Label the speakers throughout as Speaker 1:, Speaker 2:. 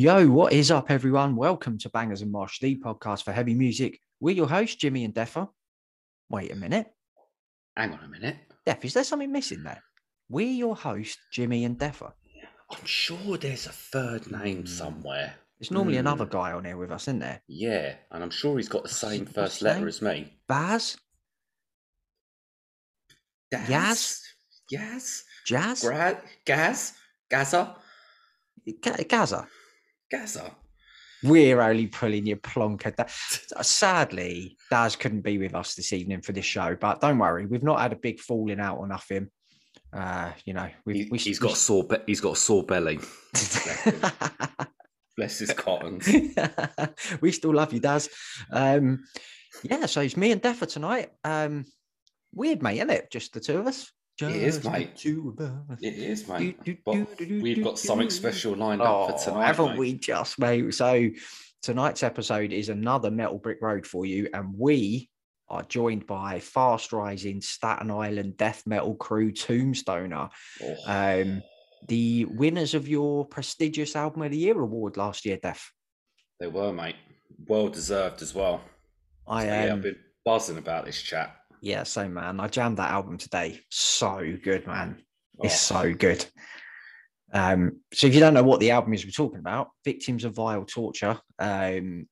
Speaker 1: Yo, what is up, everyone? Welcome to Bangers and Mosh, the podcast for heavy music. We're your hosts, Jimmy and Deffer. Wait a minute.
Speaker 2: Hang on a minute.
Speaker 1: Def, is there something missing there? We're your host, Jimmy and Deffer.
Speaker 2: I'm sure there's a third name somewhere.
Speaker 1: There's normally
Speaker 2: Hmm.
Speaker 1: another guy on here with us, isn't there?
Speaker 2: Yeah, and I'm sure he's got the same
Speaker 1: What's
Speaker 2: first letter
Speaker 1: name?
Speaker 2: as me.
Speaker 1: Baz? Yaz?
Speaker 2: Yaz?
Speaker 1: Jazz?
Speaker 2: Grad? Gaz? Gaza?
Speaker 1: Ga- Gaza?
Speaker 2: Gaza?
Speaker 1: We're only pulling your plonker. Sadly, Daz couldn't be with us this evening for this show, but don't worry, we've not had a big falling out or nothing. Uh, you know,
Speaker 2: He,
Speaker 1: we, we,
Speaker 2: has got sore. Be- he's got a sore belly. Bless his cottons.
Speaker 1: we still love you, Daz. Um, yeah, so it's me and Deffer tonight. Um, weird, mate, isn't it? Just the two of us.
Speaker 2: It is,
Speaker 1: Just
Speaker 2: mate.
Speaker 1: two of us.
Speaker 2: It is, mate.
Speaker 1: do,
Speaker 2: But
Speaker 1: do, do, do,
Speaker 2: we've got something special lined
Speaker 1: Oh,
Speaker 2: up for tonight.
Speaker 1: haven't
Speaker 2: mate.
Speaker 1: we just, mate? So tonight's episode is another Metal Brick Road for you, and we are joined by fast rising Staten Island death metal crew Tombstoner,
Speaker 2: Oh,
Speaker 1: um, the winners of your prestigious Album of the Year award last year, Def.
Speaker 2: they were, mate. Well deserved as well.
Speaker 1: I
Speaker 2: So, yeah,
Speaker 1: um,
Speaker 2: I've been buzzing about this chat.
Speaker 1: Yeah, same man. I jammed that album today. So good, man. It's
Speaker 2: Oh,
Speaker 1: so good. Um, so if you don't know what the album is we're talking about, Victims of Vile Torture, um,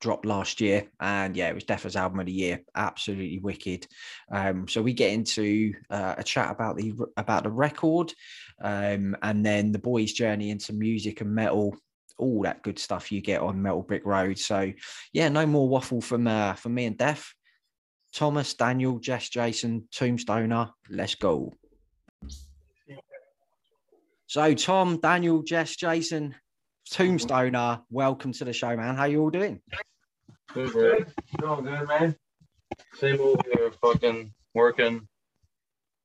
Speaker 1: dropped last year. And yeah, it was Deffer's album of the year. Absolutely wicked. Um, so we get into uh, a chat about the about the record, um, and then the boys' journey into music and metal. All that good stuff you get on Metal Brick Road. So, yeah, no more waffle from uh, from me and Def. Thomas, Daniel, Jess, Jason, Tombstoner, let's go. So, Tom, Daniel, Jess, Jason, Tombstoner, welcome to the show, man. How you all doing?
Speaker 3: Good, good. Doing good, man. Same old here, fucking working.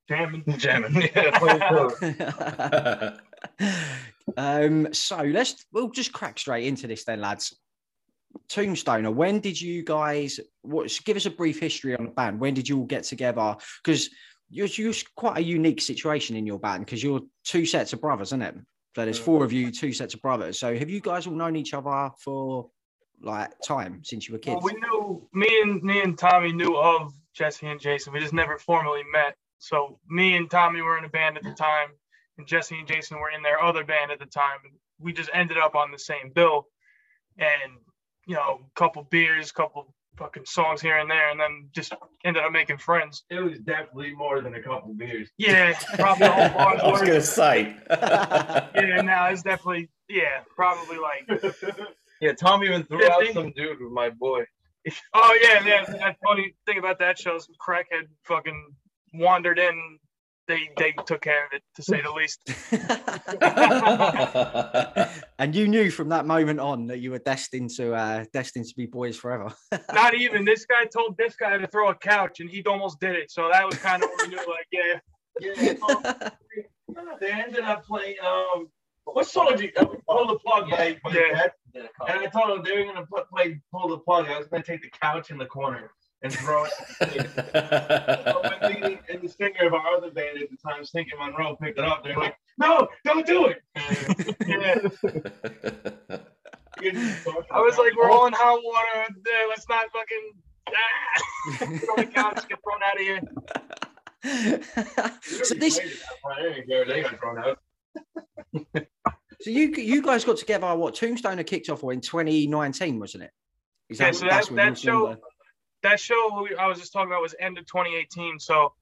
Speaker 3: Jamming. Jamming. Yeah,
Speaker 1: um, so let's we'll just crack straight into this then, lads. Tombstoner, when did you guys what give us a brief history on the band? When did you all get together? Because you're, you're quite a unique situation in your band because you're two sets of brothers, isn't it? So there's four of you, two sets of brothers. So have you guys all known each other for like time since you were kids?
Speaker 4: Well, we knew me and me and Tommy knew of Jesse and Jason. We just never formally met. So me and Tommy were in a band at the time, and Jesse and Jason were in their other band at the time. And we just ended up on the same bill, and you know, a couple beers, couple fucking songs here and there, and then just ended up making friends.
Speaker 3: It was definitely more than a couple beers.
Speaker 4: Yeah, probably a whole bunch
Speaker 2: I was
Speaker 4: worth.
Speaker 2: going to say.
Speaker 4: Yeah, now it's definitely yeah, probably like
Speaker 3: Yeah, Tommy even threw out some dude with my boy.
Speaker 4: Oh yeah, yeah. That funny thing about that show is some crackhead fucking wandered in. They they took care of it to say the least.
Speaker 1: And you knew from that moment on that you were destined to uh destined to be boys forever.
Speaker 4: Not even this guy told this guy to throw a couch and he almost did it. So that was kind of what we knew. Like yeah,
Speaker 3: Yeah, um, they ended up playing. Um, what song did you uh, pull the plug? Yeah, you
Speaker 4: Yeah.
Speaker 3: And I told them they were gonna play pull the plug. I was gonna take the couch in the corner and throw it. But when the, and the singer of our other band at the time, Stinking Monroe, picked it up. They're like, "No, don't do it."
Speaker 4: yeah. I was like, we're all in hot water. Let's not fucking. Ah. Throw the couch, get thrown out of here.
Speaker 1: so this
Speaker 3: They got thrown out.
Speaker 1: so you you guys got together what Tombstoner kicked off in 2019, wasn't it? Is
Speaker 4: Yeah, so
Speaker 1: that's
Speaker 4: that-
Speaker 1: when
Speaker 4: that show- that show we, I was just talking about was end of 2018. So,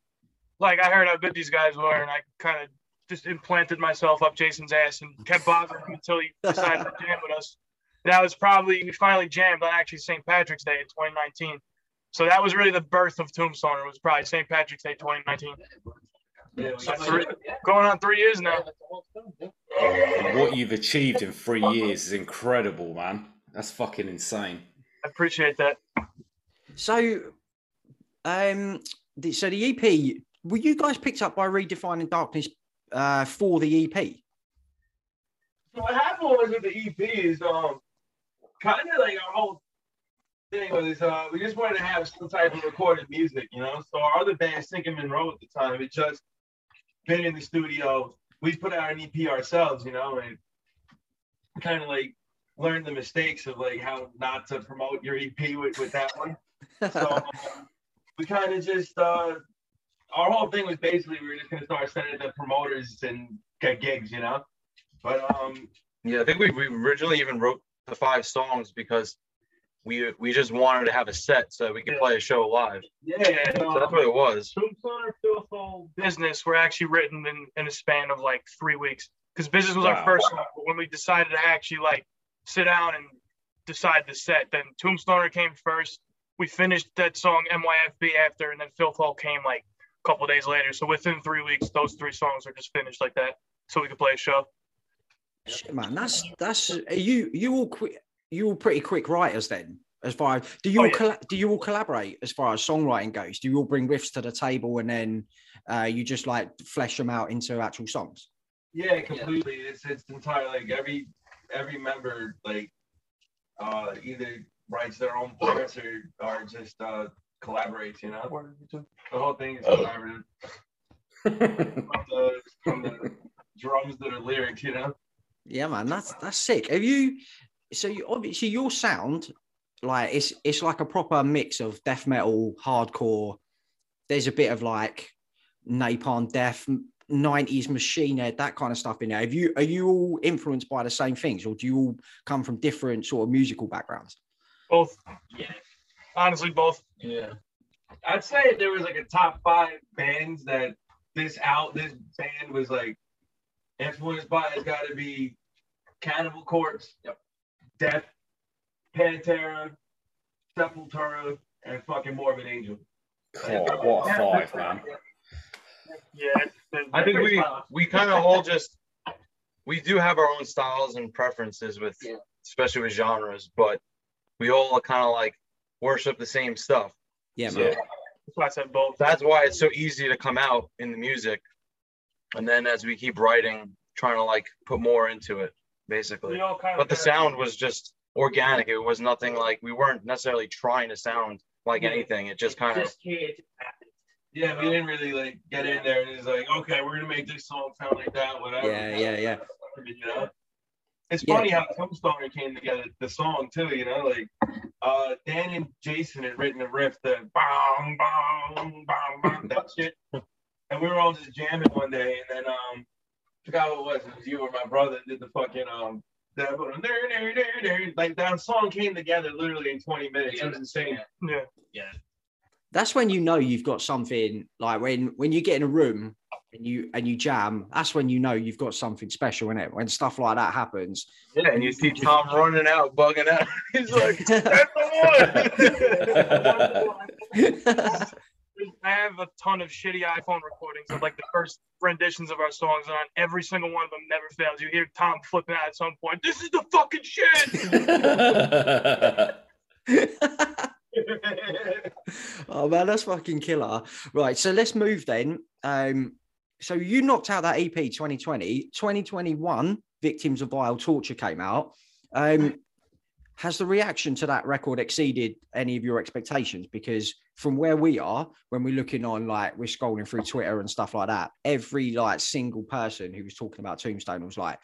Speaker 4: like, I heard how good these guys were, and I kind of just implanted myself up Jason's ass and kept bothering him until he decided to jam with us. That was probably we finally jammed on actually St. Patrick's Day in 2019. So that was really the birth of Tombstone. It Was probably St. Patrick's Day 2019. So three, going on three years now.
Speaker 2: what you've achieved in three years is incredible, man. That's fucking insane.
Speaker 4: I appreciate that.
Speaker 1: So um the, so the EP were you guys picked up by Redefining Darkness uh for the EP?
Speaker 3: So what happened was with the EP is um kind of like our whole thing was uh we just wanted to have some type of recorded music, you know. So our other band, Sinking Monroe at the time, it just been in the studio. We put out an EP ourselves, you know, and kind of like learned the mistakes of like how not to promote your EP with, with that one. So um, we kind of just uh, our whole thing was basically we were just gonna start sending the promoters and get gigs, you know. But um,
Speaker 5: Yeah, I think we, we originally even wrote the five songs because we we just wanted to have a set so we could play a show live.
Speaker 3: yeah,
Speaker 5: So that's what it was.
Speaker 4: Or Filthful Business were actually written in, in a span of like three weeks. Because business was
Speaker 2: Wow.
Speaker 4: our first song, but when we decided to actually like sit down and decide the set, then Tombstoner came first. We finished that song MYFB after, and then Filthful came like a couple days later. So within three weeks, those three songs are just finished like that, so we could play a show.
Speaker 1: Shit, man, that's that's are you you all quick you all pretty quick writers then. As far as do you
Speaker 4: Oh,
Speaker 1: all
Speaker 4: yeah.
Speaker 1: colla- do you all collaborate as far as songwriting goes? Do you all bring riffs to the table and then uh, you just like flesh them out into actual songs?
Speaker 3: Yeah, completely. It's it's entirely like every every member like uh either writes their own parts or or just uh collaborates, you know. The whole thing is collaborative. From the, from the drums to the lyrics, you know.
Speaker 1: Yeah, man, that's that's sick. Have you? So you obviously your sound, like it's it's like a proper mix of death metal, hardcore. There's a bit of like Napalm Death, '90s Machine Head, that kind of stuff in there. Have you are you all influenced by the same things, or do you all come from different sort of musical backgrounds?
Speaker 4: Both,
Speaker 3: Yeah.
Speaker 4: honestly, both.
Speaker 3: Yeah. I'd say if there was like a top five bands that this out this band was like influenced by, it's got to be Cannibal Corpse, yep. Death, Pantera, Sepultura, and fucking Morbid Angel.
Speaker 2: God, what a five, man.
Speaker 4: Yeah.
Speaker 5: I think we we kind of all just we do have our own styles and preferences with
Speaker 3: Yeah.
Speaker 5: especially with genres, but we all kind of like worship the same stuff.
Speaker 1: Yeah,
Speaker 5: So
Speaker 1: man.
Speaker 4: That's why I said both.
Speaker 5: that's why it's so easy to come out in the music. And then as we keep writing, trying to like put more into it, basically.
Speaker 4: All kind of
Speaker 5: But the sound was just organic. It was nothing like we weren't necessarily trying to sound like anything. It just kind of
Speaker 3: Yeah, we didn't really like get in there and it's like, okay, we're gonna make this song sound like that, whatever.
Speaker 1: Yeah, yeah, yeah.
Speaker 3: You know? It's
Speaker 1: Yeah.
Speaker 3: funny how Tombstoner came together, the song too, you know, like uh Dan and Jason had written a riff that bong bong bong bong that shit. And we were all just jamming one day and then um forgot what it was, it was you or my brother did the fucking um that like that song came together literally in 20 minutes. It was insane.
Speaker 4: Yeah. yeah.
Speaker 1: That's when you know you've got something like when when you get in a room and you and you jam. That's when you know you've got something special in it. When stuff like that happens.
Speaker 5: yeah. And you see Tom running out, bugging out. He's like, "That's the one."
Speaker 4: I have a ton of shitty iPhone recordings of like the first renditions of our songs, and on every single one of them never fails. You hear Tom flipping out at some point. This is the fucking shit.
Speaker 1: oh man, that's fucking killer. Right, so let's move then. Um, so you knocked out that EP 2020, 2021, Victims of Vile Torture came out. Um, has the reaction to that record exceeded any of your expectations? Because from where we are, when we're looking on, like we're scrolling through Twitter and stuff like that, every like single person who was talking about Tombstone was like,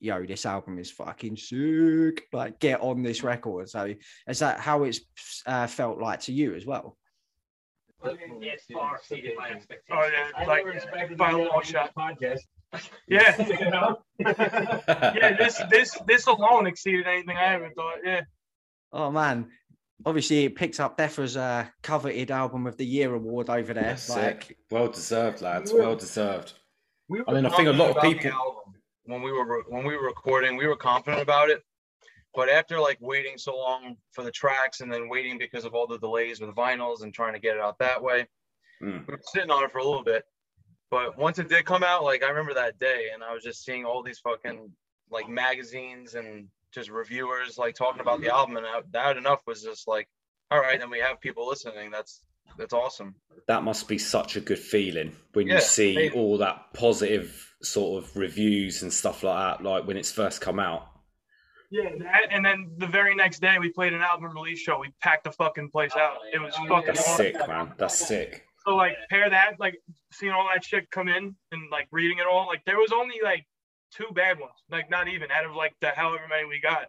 Speaker 1: "Yo, this album is fucking sick! Like, get on this record." So, is that how it's uh, felt like to you as well?
Speaker 3: It's far exceeded my expectations.
Speaker 4: Oh, yeah, like, by a
Speaker 3: to
Speaker 4: long shot.
Speaker 3: this
Speaker 4: Yeah.
Speaker 3: podcast. you know?
Speaker 4: Yeah, this this this alone exceeded anything I ever thought. Yeah.
Speaker 1: Oh man, obviously it picked up Deffer's uh, coveted album of the year award over there.
Speaker 2: That's
Speaker 1: like,
Speaker 2: sick. Well deserved, lads. Well deserved.
Speaker 5: We
Speaker 2: I mean, I think a lot of
Speaker 5: confident the
Speaker 2: people-
Speaker 5: album when we were when we were recording, we were confident about it. But after like waiting so long for the tracks and then waiting because of all the delays with vinyls and trying to get it out that way,
Speaker 2: Mm.
Speaker 5: we were sitting on it for a little bit. But once it did come out, like I remember that day, and I was just seeing all these fucking like magazines and just reviewers like talking about the album, and I, that enough was just like, all right, then we have people listening. That's that's awesome.
Speaker 2: That must be such a good feeling when
Speaker 5: Yeah,
Speaker 2: you see
Speaker 5: amazing.
Speaker 2: all that positive sort of reviews and stuff like that, like when it's first come out.
Speaker 4: Yeah, that, and then the very next day we played an album release show. We packed the fucking place out. Oh, it was
Speaker 3: Oh,
Speaker 4: fucking
Speaker 2: That's
Speaker 4: awesome.
Speaker 2: sick, man. That's sick.
Speaker 4: So like pair that, like seeing all that shit come in and like reading it all, like there was only like two bad ones, like not even out of like the however many we got.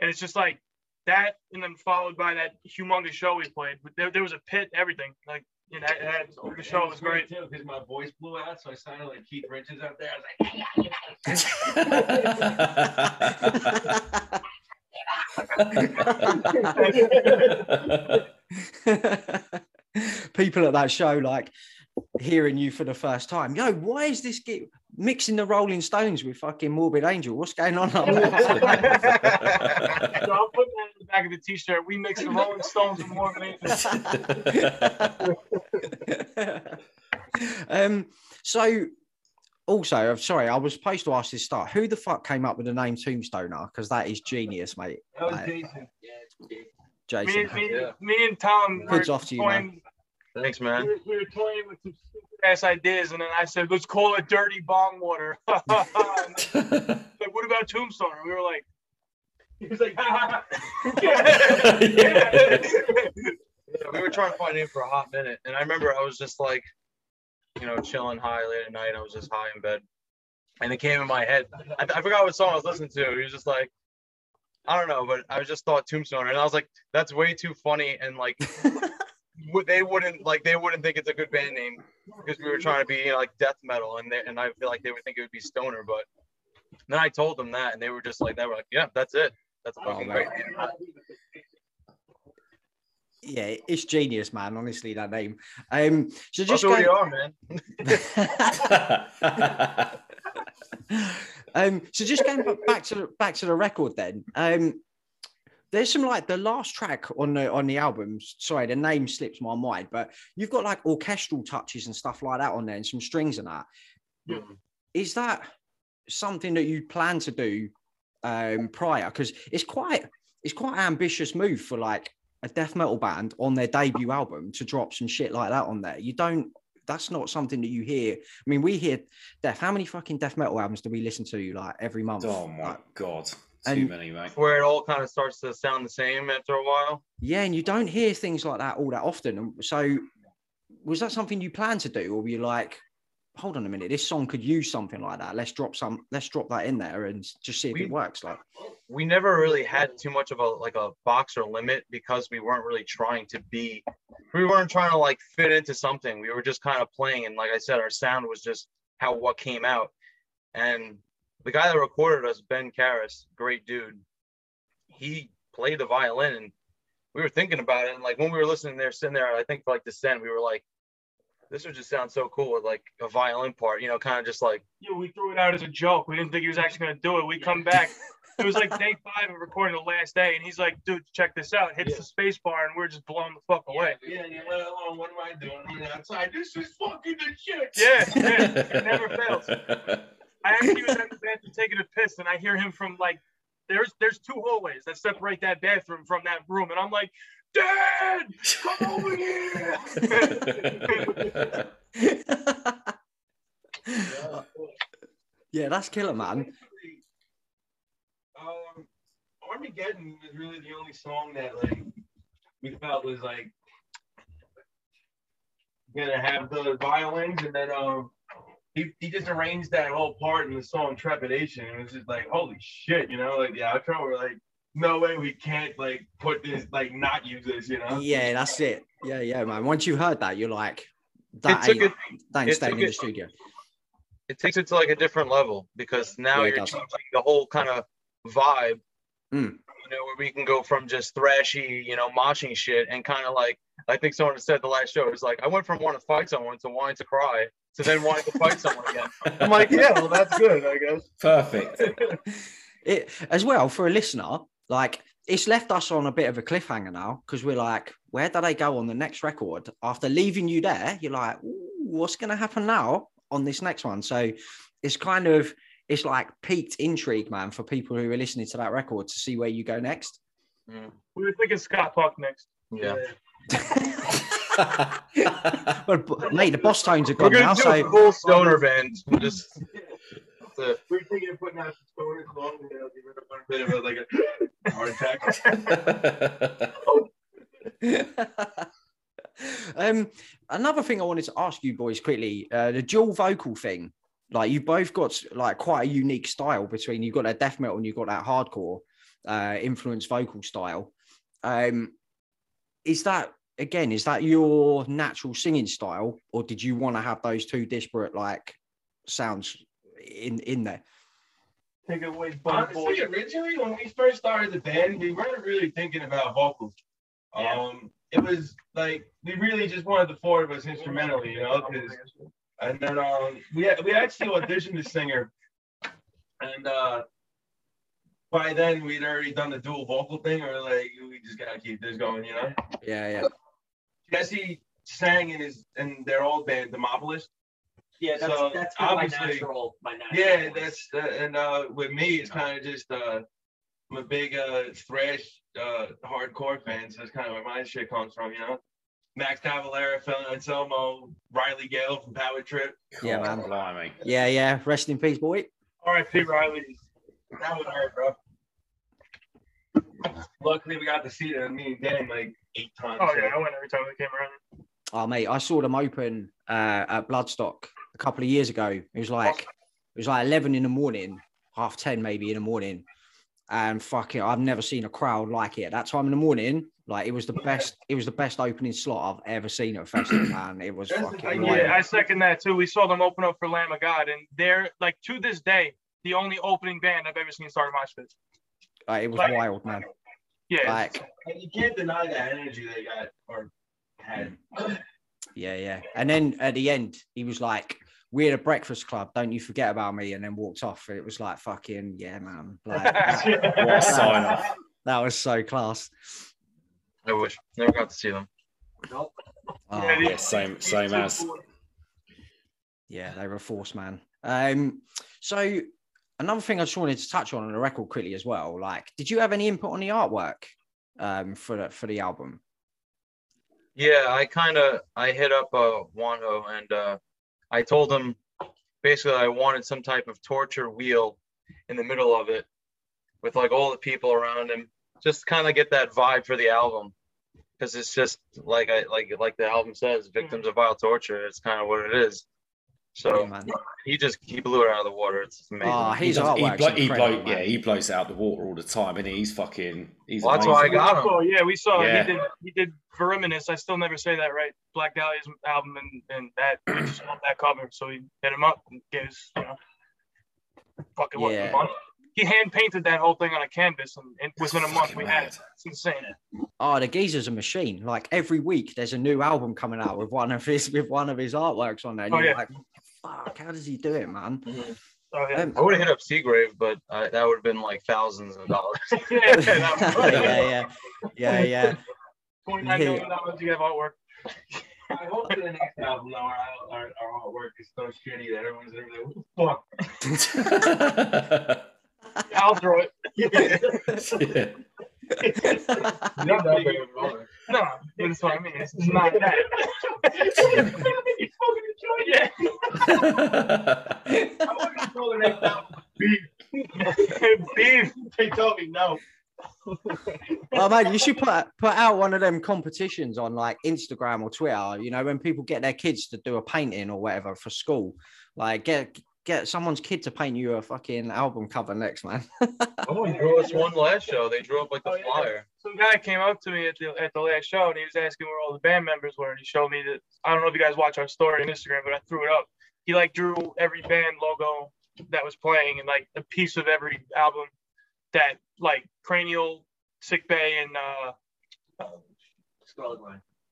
Speaker 4: And it's just like that, and then followed by that humongous show we played. There, there was a pit, everything. Like you know, that, the show was great.
Speaker 3: too because my voice blew out, so I sounded like Keith Richards out there. I was like,
Speaker 1: People at that show, like hearing you for the first time. Yo, why is this get mixing the Rolling Stones with fucking Morbid Angel? What's going on?
Speaker 4: so I'll put that in the back of the t-shirt. We mix the Rolling Stones with Morbid Angel.
Speaker 1: um, so also, I'm sorry, I was supposed to ask this start. Who the fuck came up with the name Tombstoner? Because that is genius, mate.
Speaker 3: that was
Speaker 1: Like,
Speaker 3: Jason.
Speaker 4: Me,
Speaker 1: Jason.
Speaker 4: me,
Speaker 5: Yeah.
Speaker 4: me and Tom were
Speaker 1: Hoods off to you, man.
Speaker 4: Toying-
Speaker 5: Thanks,
Speaker 4: we,
Speaker 5: man.
Speaker 4: were, we were toying with some stupid ass ideas, and then I said, "Let's call it Dirty Bong Water." And then, like, what about Tombstone? And we were like,
Speaker 3: He was like, ha, ha,
Speaker 5: Yeah, we were trying to find a name for a hot minute, and I remember I was just like, you know, chilling high late at night. I was just high in bed, and it came in my head. I, I forgot what song I was listening to. He was just like, I don't know, but I just thought Tombstone, and I was like, that's way too funny, and like, would they wouldn't like they wouldn't think it's a good band name because we were trying to be you know, like death metal, and they, and I feel like they would think it would be stoner, but then I told them that, and they were just like, they were like, yeah, that's it. That's
Speaker 1: Oh,
Speaker 5: fucking
Speaker 1: man.
Speaker 5: great.
Speaker 1: yeah, it's genius, man. Honestly, that name. Um, so
Speaker 5: That's
Speaker 1: just
Speaker 5: who we
Speaker 1: going,
Speaker 5: are, man.
Speaker 1: um, so just going back to the back to the record then. Um, there's some like the last track on the on the album. Sorry, the name slips my mind, but you've got like orchestral touches and stuff like that on there, and some strings and that. Is that something that you plan to do um, prior? Because it's quite it's quite an ambitious move for like a death metal band on their debut album to drop some shit like that on there. You don't. That's not something that you hear. I mean, we hear death. How many fucking death metal albums do we listen to like every month?
Speaker 2: oh my
Speaker 1: Like,
Speaker 2: god, too many, mate.
Speaker 5: where it all kind of starts to sound the same after a while.
Speaker 1: yeah, and you don't hear things like that all that often. So, was that something you plan to do, or were you like, hold on a minute, this song could use something like that. Let's drop some. Let's drop that in there and just see if
Speaker 5: We-
Speaker 1: it works. Like,
Speaker 5: We never really had too much of a like a box or limit because we weren't really trying to be. We weren't trying to like fit into something. We were just kind of playing, and like I said, our sound was just how what came out. And the guy that recorded us, Ben Karras, great dude. He played the violin, and we were thinking about it. And like when we were listening there, sitting there, I think for like Descent, we were like, "This would just sound so cool with like a violin part," you know, kind of just like
Speaker 4: yeah, we threw it out as a joke. We didn't think he was actually gonna do it. We come back. It was like day five of recording the last day, and he's like, "Dude, check this out." Hits
Speaker 3: Yeah.
Speaker 4: the space bar, and we're just blown the fuck away.
Speaker 3: Yeah, yeah, well, hold on, what am I doing? I'm outside. This is fucking the shit.
Speaker 4: Yeah, yeah, it never fails. I actually was at the bathroom taking a piss, and I hear him from like there's there's two hallways that separate that bathroom from that room, and I'm like, Dad, come over here.
Speaker 1: yeah, that's killer, man.
Speaker 3: Um, Armageddon is really the only song that like we felt was like gonna have the violins, and then um he, he just arranged that whole part in the song Trepidation. and It was just like holy shit, you know, like the outro. We're like, no way, we can't like put this like not use this, you know.
Speaker 1: Yeah, that's it. Yeah, yeah, man. Once you heard that, you're like, that ain't,
Speaker 5: it-
Speaker 1: that ain't staying
Speaker 5: took
Speaker 1: in the
Speaker 5: it-
Speaker 1: studio.
Speaker 5: it takes it to like a different level because now
Speaker 1: Yeah,
Speaker 5: you're
Speaker 1: does.
Speaker 5: changing the whole kind of vibe.
Speaker 1: Mm.
Speaker 5: You know, where we can go from just thrashy, you know, moshing shit and kind of like I think someone said the last show, it's like I went from wanting to fight someone to wanting to cry to then wanting to fight someone again. I'm like, yeah, well that's good, I guess.
Speaker 2: Perfect.
Speaker 1: it as well for a listener like it's left us on a bit of a cliffhanger now because we're like where do they go on the next record after leaving you there you're like what's going to happen now on this next one so it's kind of it's like peaked intrigue man for people who are listening to that record to see where you go next mm.
Speaker 4: We were thinking Scott Puck next.
Speaker 5: Yeah.
Speaker 1: well b- mate the boss tones are
Speaker 5: We're
Speaker 1: gone
Speaker 5: gonna
Speaker 1: now
Speaker 5: do
Speaker 1: so
Speaker 5: a full stoner band. We'll just that's it.
Speaker 3: We're thinking of putting out some stories along with it. We're gonna put a bit of a, like a heart attack.
Speaker 1: um, another thing I wanted to ask you boys quickly, uh, the dual vocal thing. like you both got like quite a unique style between you've got that death metal and you've got that hardcore uh, influence vocal style. Um, is that again? Is that your natural singing style, or did you want to have those two disparate like sounds in in there?
Speaker 4: Take it away, Bun
Speaker 3: Honestly, originally when we first started the band, we weren't really thinking about vocals.
Speaker 4: Yeah.
Speaker 3: Um, it was like we really just wanted the four of us instrumentally, you know, 'cause- and then um, we we actually auditioned the singer, and uh, by then we'd already done the dual vocal thing, or like we just gotta keep this going, you know.
Speaker 1: Yeah, yeah,
Speaker 3: Jesse sang in his in their old band, The Demopolis.
Speaker 6: Yeah, that's
Speaker 3: So,
Speaker 6: that's kind of my
Speaker 3: obviously-
Speaker 6: natural, my natural.
Speaker 3: Yeah,
Speaker 6: voice.
Speaker 3: that's uh, and uh, with me, it's kind of just uh, I'm a big uh, thrash uh, hardcore fan, so that's kind of where my shit comes from, you know. Max Cavalera, Phil Anselmo, Riley Gale from Power Trip.
Speaker 1: Yeah,
Speaker 2: God,
Speaker 1: man.
Speaker 2: Blimey.
Speaker 1: yeah, yeah. Rest in peace, boy.
Speaker 4: R.I.P. Riley.
Speaker 3: That was hard, bro. Luckily, we got to see them, me and Dan, like eight times.
Speaker 4: Oh yeah, I went every time they came around.
Speaker 1: Oh mate, I saw them open uh, at Bloodstock a couple of years ago. It was like it was like eleven in the morning, half ten maybe in the morning, and fucking I've never seen a crowd like it at that time in the morning. Like it was the best. It was the best opening slot I've ever seen at a festival, man. It was fucking.
Speaker 3: thing.
Speaker 4: Yeah, I second that too. We saw them open up for Lamb of God, and they're like to this day the only opening band I've ever seen start a mosh pit.
Speaker 1: Like, it was
Speaker 4: like-
Speaker 1: wild, man.
Speaker 4: Yeah,
Speaker 1: Like
Speaker 3: And you can't deny that energy they got or had.
Speaker 1: yeah, yeah. And then at the end, he was like. We're the Breakfast Club. Don't you forget about me? And then walked off. It was like fucking yeah, man. Like
Speaker 2: What a sign off.
Speaker 1: that was so class.
Speaker 5: I wish never got to see them.
Speaker 1: Oh,
Speaker 4: Yeah,
Speaker 2: Yeah, same, same as.
Speaker 1: Yeah, they were a force, man. Um, so another thing I just wanted to touch on on the record quickly as well. Like, did you have any input on the artwork um, for the for the album?
Speaker 5: Yeah, I kind of I hit up uh Juanjo and uh I told him basically I wanted some type of torture wheel in the middle of it with like all the people around him, just kind of get that vibe for the album because it's just like I like like the album says, victims of vile torture. It's kind of what it is.
Speaker 1: Yeah,
Speaker 5: So
Speaker 1: man.
Speaker 5: he just he blew it out of the water. It's amazing.
Speaker 1: Oh,
Speaker 2: He, does, he, blow, he, blow, yeah, he blows out the water all the time, and he's fucking. He's
Speaker 5: Well, that's why I got him.
Speaker 4: Oh yeah, we saw
Speaker 2: Yeah.
Speaker 4: he did he did Veriminous. I still never say that right. Black Dahlia's album and and that we just want that cover. So we hit him up and gave us you know fucking what
Speaker 1: Yeah.
Speaker 4: month. He hand painted that whole thing on a canvas and, and within a month
Speaker 2: Fucking
Speaker 4: we had
Speaker 2: mad.
Speaker 4: it. It's insane.
Speaker 1: Oh, the geezer's a machine. Like every week, there's a new album coming out with one of his with one of his artworks on there. And
Speaker 4: Oh,
Speaker 1: you're
Speaker 4: yeah.
Speaker 1: like, fuck, how does he do it, man?
Speaker 4: Oh yeah.
Speaker 1: Um,
Speaker 5: I would have hit up Seagrave, but uh, that would have been like thousands of dollars.
Speaker 4: yeah,
Speaker 1: yeah, yeah, yeah, yeah.
Speaker 4: Twenty-nine million dollars you have artwork.
Speaker 3: I hope in the next album, though, our, our, our artwork is so shitty that everyone's gonna be like, what the fuck?
Speaker 4: I'll throw it.
Speaker 2: yeah.
Speaker 3: Not that big of an artwork.
Speaker 4: No, that's what I mean. It's it's not that. you fucking enjoy it.
Speaker 3: I want to call the next album Beef.
Speaker 4: Beef.
Speaker 3: They told me no.
Speaker 1: Oh man, you should put put out one of them competitions on like Instagram or Twitter. You know, when people get their kids to do a painting or whatever for school, like get get someone's kid to paint you a fucking album cover next, man.
Speaker 5: Oh, he drew us one last show. They drew up like the
Speaker 4: Oh, yeah.
Speaker 5: flyer.
Speaker 4: Some guy came up to me at the at the last show and he was asking where all the band members were, and he showed me that I don't know if you guys watch our story on Instagram, but I threw it up. He like drew every band logo that was playing and like a piece of every album that like Cranial, Sick Bay, and uh,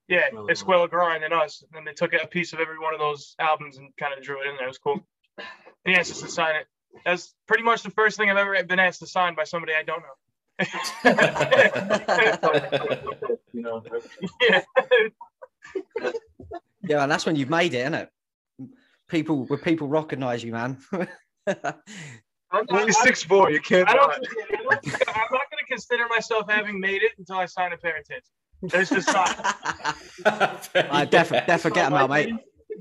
Speaker 4: yeah,
Speaker 5: Escuela
Speaker 4: Escuela Grind and us. And they took a piece of every one of those albums and kind of drew it in there. It was cool. And he asked us to sign it. That's pretty much the first thing I've ever been asked to sign by somebody I don't know.
Speaker 5: You know,
Speaker 4: yeah.
Speaker 1: yeah, and that's when you've made it, isn't it? People when people recognize you, man.
Speaker 4: I'm
Speaker 5: only
Speaker 4: not,
Speaker 5: six four. You can't.
Speaker 4: I don't, I'm not going to consider myself having made it until I sign a pair of tits. It's just not.
Speaker 1: I def, def forget them out, mate.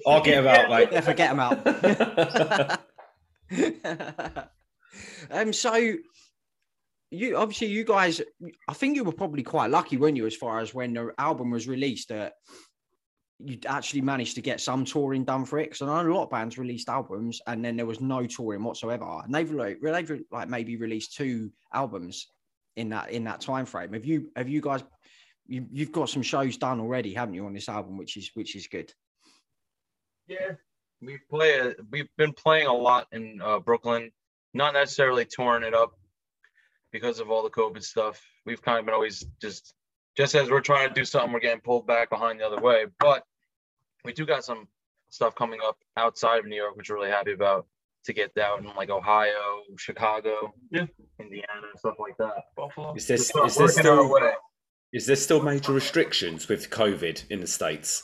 Speaker 2: I'll get him out, mate.
Speaker 1: Definitely forget them out. um, so you obviously you guys, I think you were probably quite lucky, weren't you, as far as when the album was released that you actually managed to get some touring done for it. Because I know a lot of bands released albums and then there was no touring whatsoever. And they've like, they've like maybe released two albums in that in that time frame. Have you have you guys you, you've got some shows done already, haven't you, on this album, which is which is good.
Speaker 5: Yeah, we play. A, we've been playing a lot in uh, Brooklyn, not necessarily touring it up because of all the COVID stuff. We've kind of been always just, just as we're trying to do something, we're getting pulled back behind the other way. But we do got some stuff coming up outside of New York, which we're really happy about to get out in like Ohio, Chicago,
Speaker 4: Yeah.
Speaker 5: Indiana, stuff like that.
Speaker 4: Buffalo.
Speaker 2: Is there,
Speaker 5: Just
Speaker 2: is there
Speaker 5: working our
Speaker 2: still is there still major restrictions with COVID in the states?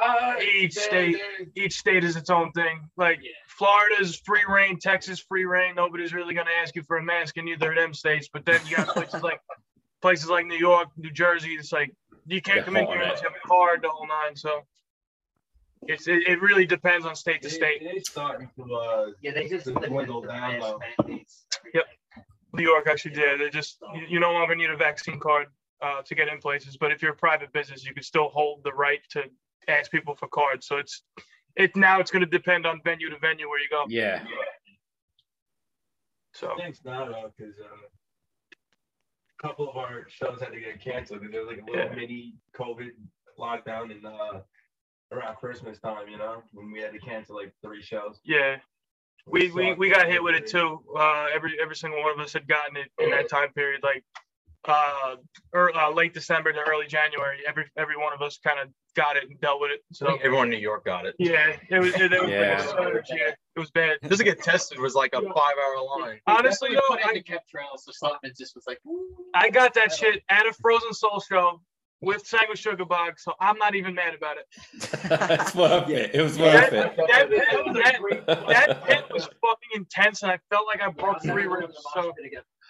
Speaker 4: Uh, each state, each state is its own thing. Like Florida's free reign, Texas free reign. Nobody's really gonna ask you for a mask in either of them states. But then you got places like places like New York, New Jersey. It's like you can't
Speaker 2: They're
Speaker 4: come in here
Speaker 2: on
Speaker 4: unless you have a card, the whole nine. So it's it, it really depends on state to state.
Speaker 3: It's starting to uh,
Speaker 6: Yeah, they just
Speaker 3: To dwindle down, though.
Speaker 6: mandates.
Speaker 4: New York actually did. They just you, you no longer need a vaccine card uh, to get in places. But if you're a private business, you can still hold the right to ask people for cards. So it's it now it's going to depend on venue to venue where you go.
Speaker 2: Yeah.
Speaker 4: So
Speaker 3: Thanks not because uh, a couple of our shows had to get canceled because there was like a little
Speaker 4: Yeah.
Speaker 3: mini COVID lockdown in uh, around Christmas time, you know, when we had to cancel like three shows.
Speaker 4: yeah, we we, we got hit with it too. Uh, every every single one of us had gotten it in that time period, like uh, or uh, late December to early January. Every every one of us kind of got it and dealt with it.
Speaker 5: I
Speaker 4: So
Speaker 5: think everyone in New York got it.
Speaker 4: yeah, it was it, it was
Speaker 2: Yeah.
Speaker 4: like surge, uh, yeah, it was bad.
Speaker 5: Just to get tested was like a five-hour line.
Speaker 4: Honestly,
Speaker 6: Definitely
Speaker 4: though,
Speaker 6: put
Speaker 4: I,
Speaker 6: in the so something just was like. "Ooh."
Speaker 4: I got that shit at a Frozen Soul show with Sanguisugabogg, so I'm not even mad about it.
Speaker 2: it's worth
Speaker 1: Yeah.
Speaker 2: it. It was
Speaker 4: Yeah.
Speaker 2: worth it.
Speaker 4: That, that, that, that pit was fucking intense, and I felt like I broke three ribs. So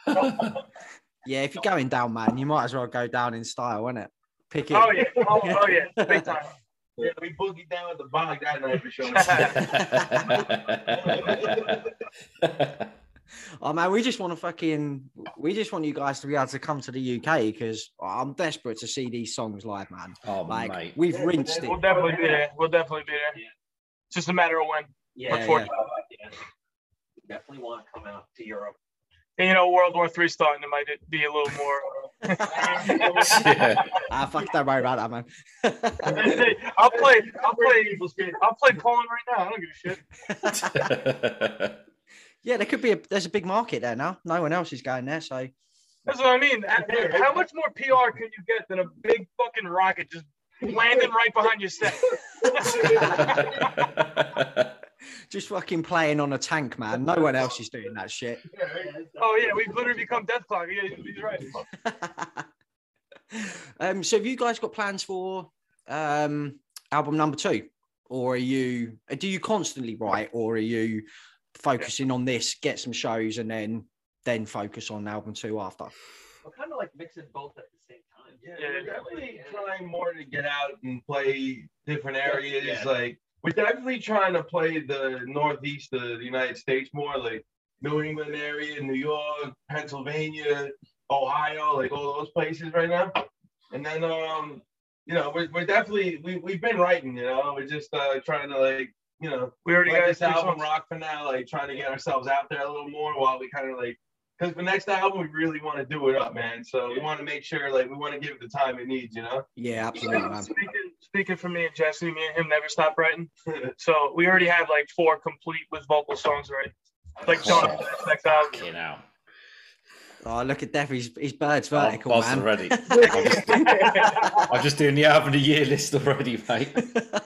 Speaker 1: Yeah, if you're going down, man, you might as well go down in style, innit? Pick it.
Speaker 4: Oh yeah, oh, oh yeah, big time.
Speaker 3: Yeah, we boogied down with the bog that night for sure.
Speaker 1: Oh man, we just want to fucking, we just want you guys to be able to come to the UK because I'm desperate to see these songs live, man.
Speaker 2: oh,
Speaker 1: Like
Speaker 2: mate.
Speaker 1: we've
Speaker 3: Yeah,
Speaker 1: rinsed it.
Speaker 4: We'll definitely be there. We'll definitely be there. It's just a matter of when.
Speaker 6: Yeah,
Speaker 4: Unfortunately.
Speaker 6: yeah. Definitely want to come out to Europe.
Speaker 4: And you know, World War Three starting, it might be a little more.
Speaker 2: Yeah.
Speaker 1: Ah, fuck, don't about that, man.
Speaker 4: I'll play. I'll play. I'll play Poland right now. I don't give a shit.
Speaker 1: yeah, there could be a, there's a big market there now. No one else is going there, so
Speaker 4: That's what I mean. How much more PR can you get than a big fucking rocket just landing right behind your set?
Speaker 1: Just fucking playing on a tank, man. No one else is doing that shit.
Speaker 4: oh yeah, we've literally become Dethklok. Yeah, he's right.
Speaker 1: um, so have you guys got plans for um album number two? Or are you do you constantly write or are you focusing on this, get some shows and then then focus on album two after?
Speaker 6: We're kind of like mixing both at the same time.
Speaker 3: Yeah,
Speaker 4: Yeah.
Speaker 3: we're definitely trying more to get out and play different areas.
Speaker 6: Yeah.
Speaker 3: Like we're definitely trying to play the northeast of the United States more, like New England area, New York, Pennsylvania, Ohio, like all those places right now. And then um, you know, we're, we're definitely we we've been writing, you know, we're just uh trying to like, you know,
Speaker 4: We already
Speaker 3: let
Speaker 4: got
Speaker 3: this
Speaker 4: three
Speaker 3: album
Speaker 4: songs.
Speaker 3: rock for now, like trying to get ourselves out there a little more while we kind of like because the next album we really want to do it up, man. So we want to make sure like we want to give it the time it needs, you know.
Speaker 1: Yeah, absolutely, man.
Speaker 4: Speaking, speaking for me and Jesse, me and him never stop writing. So we already have like four complete with vocal songs already. Like John next album.
Speaker 2: Fucking hell.
Speaker 1: Oh, look at Death, his, his bird's
Speaker 2: I'm
Speaker 1: vertical,
Speaker 2: buzzing
Speaker 1: man.
Speaker 2: already. I'm just, I'm just doing the album of the year list already, mate.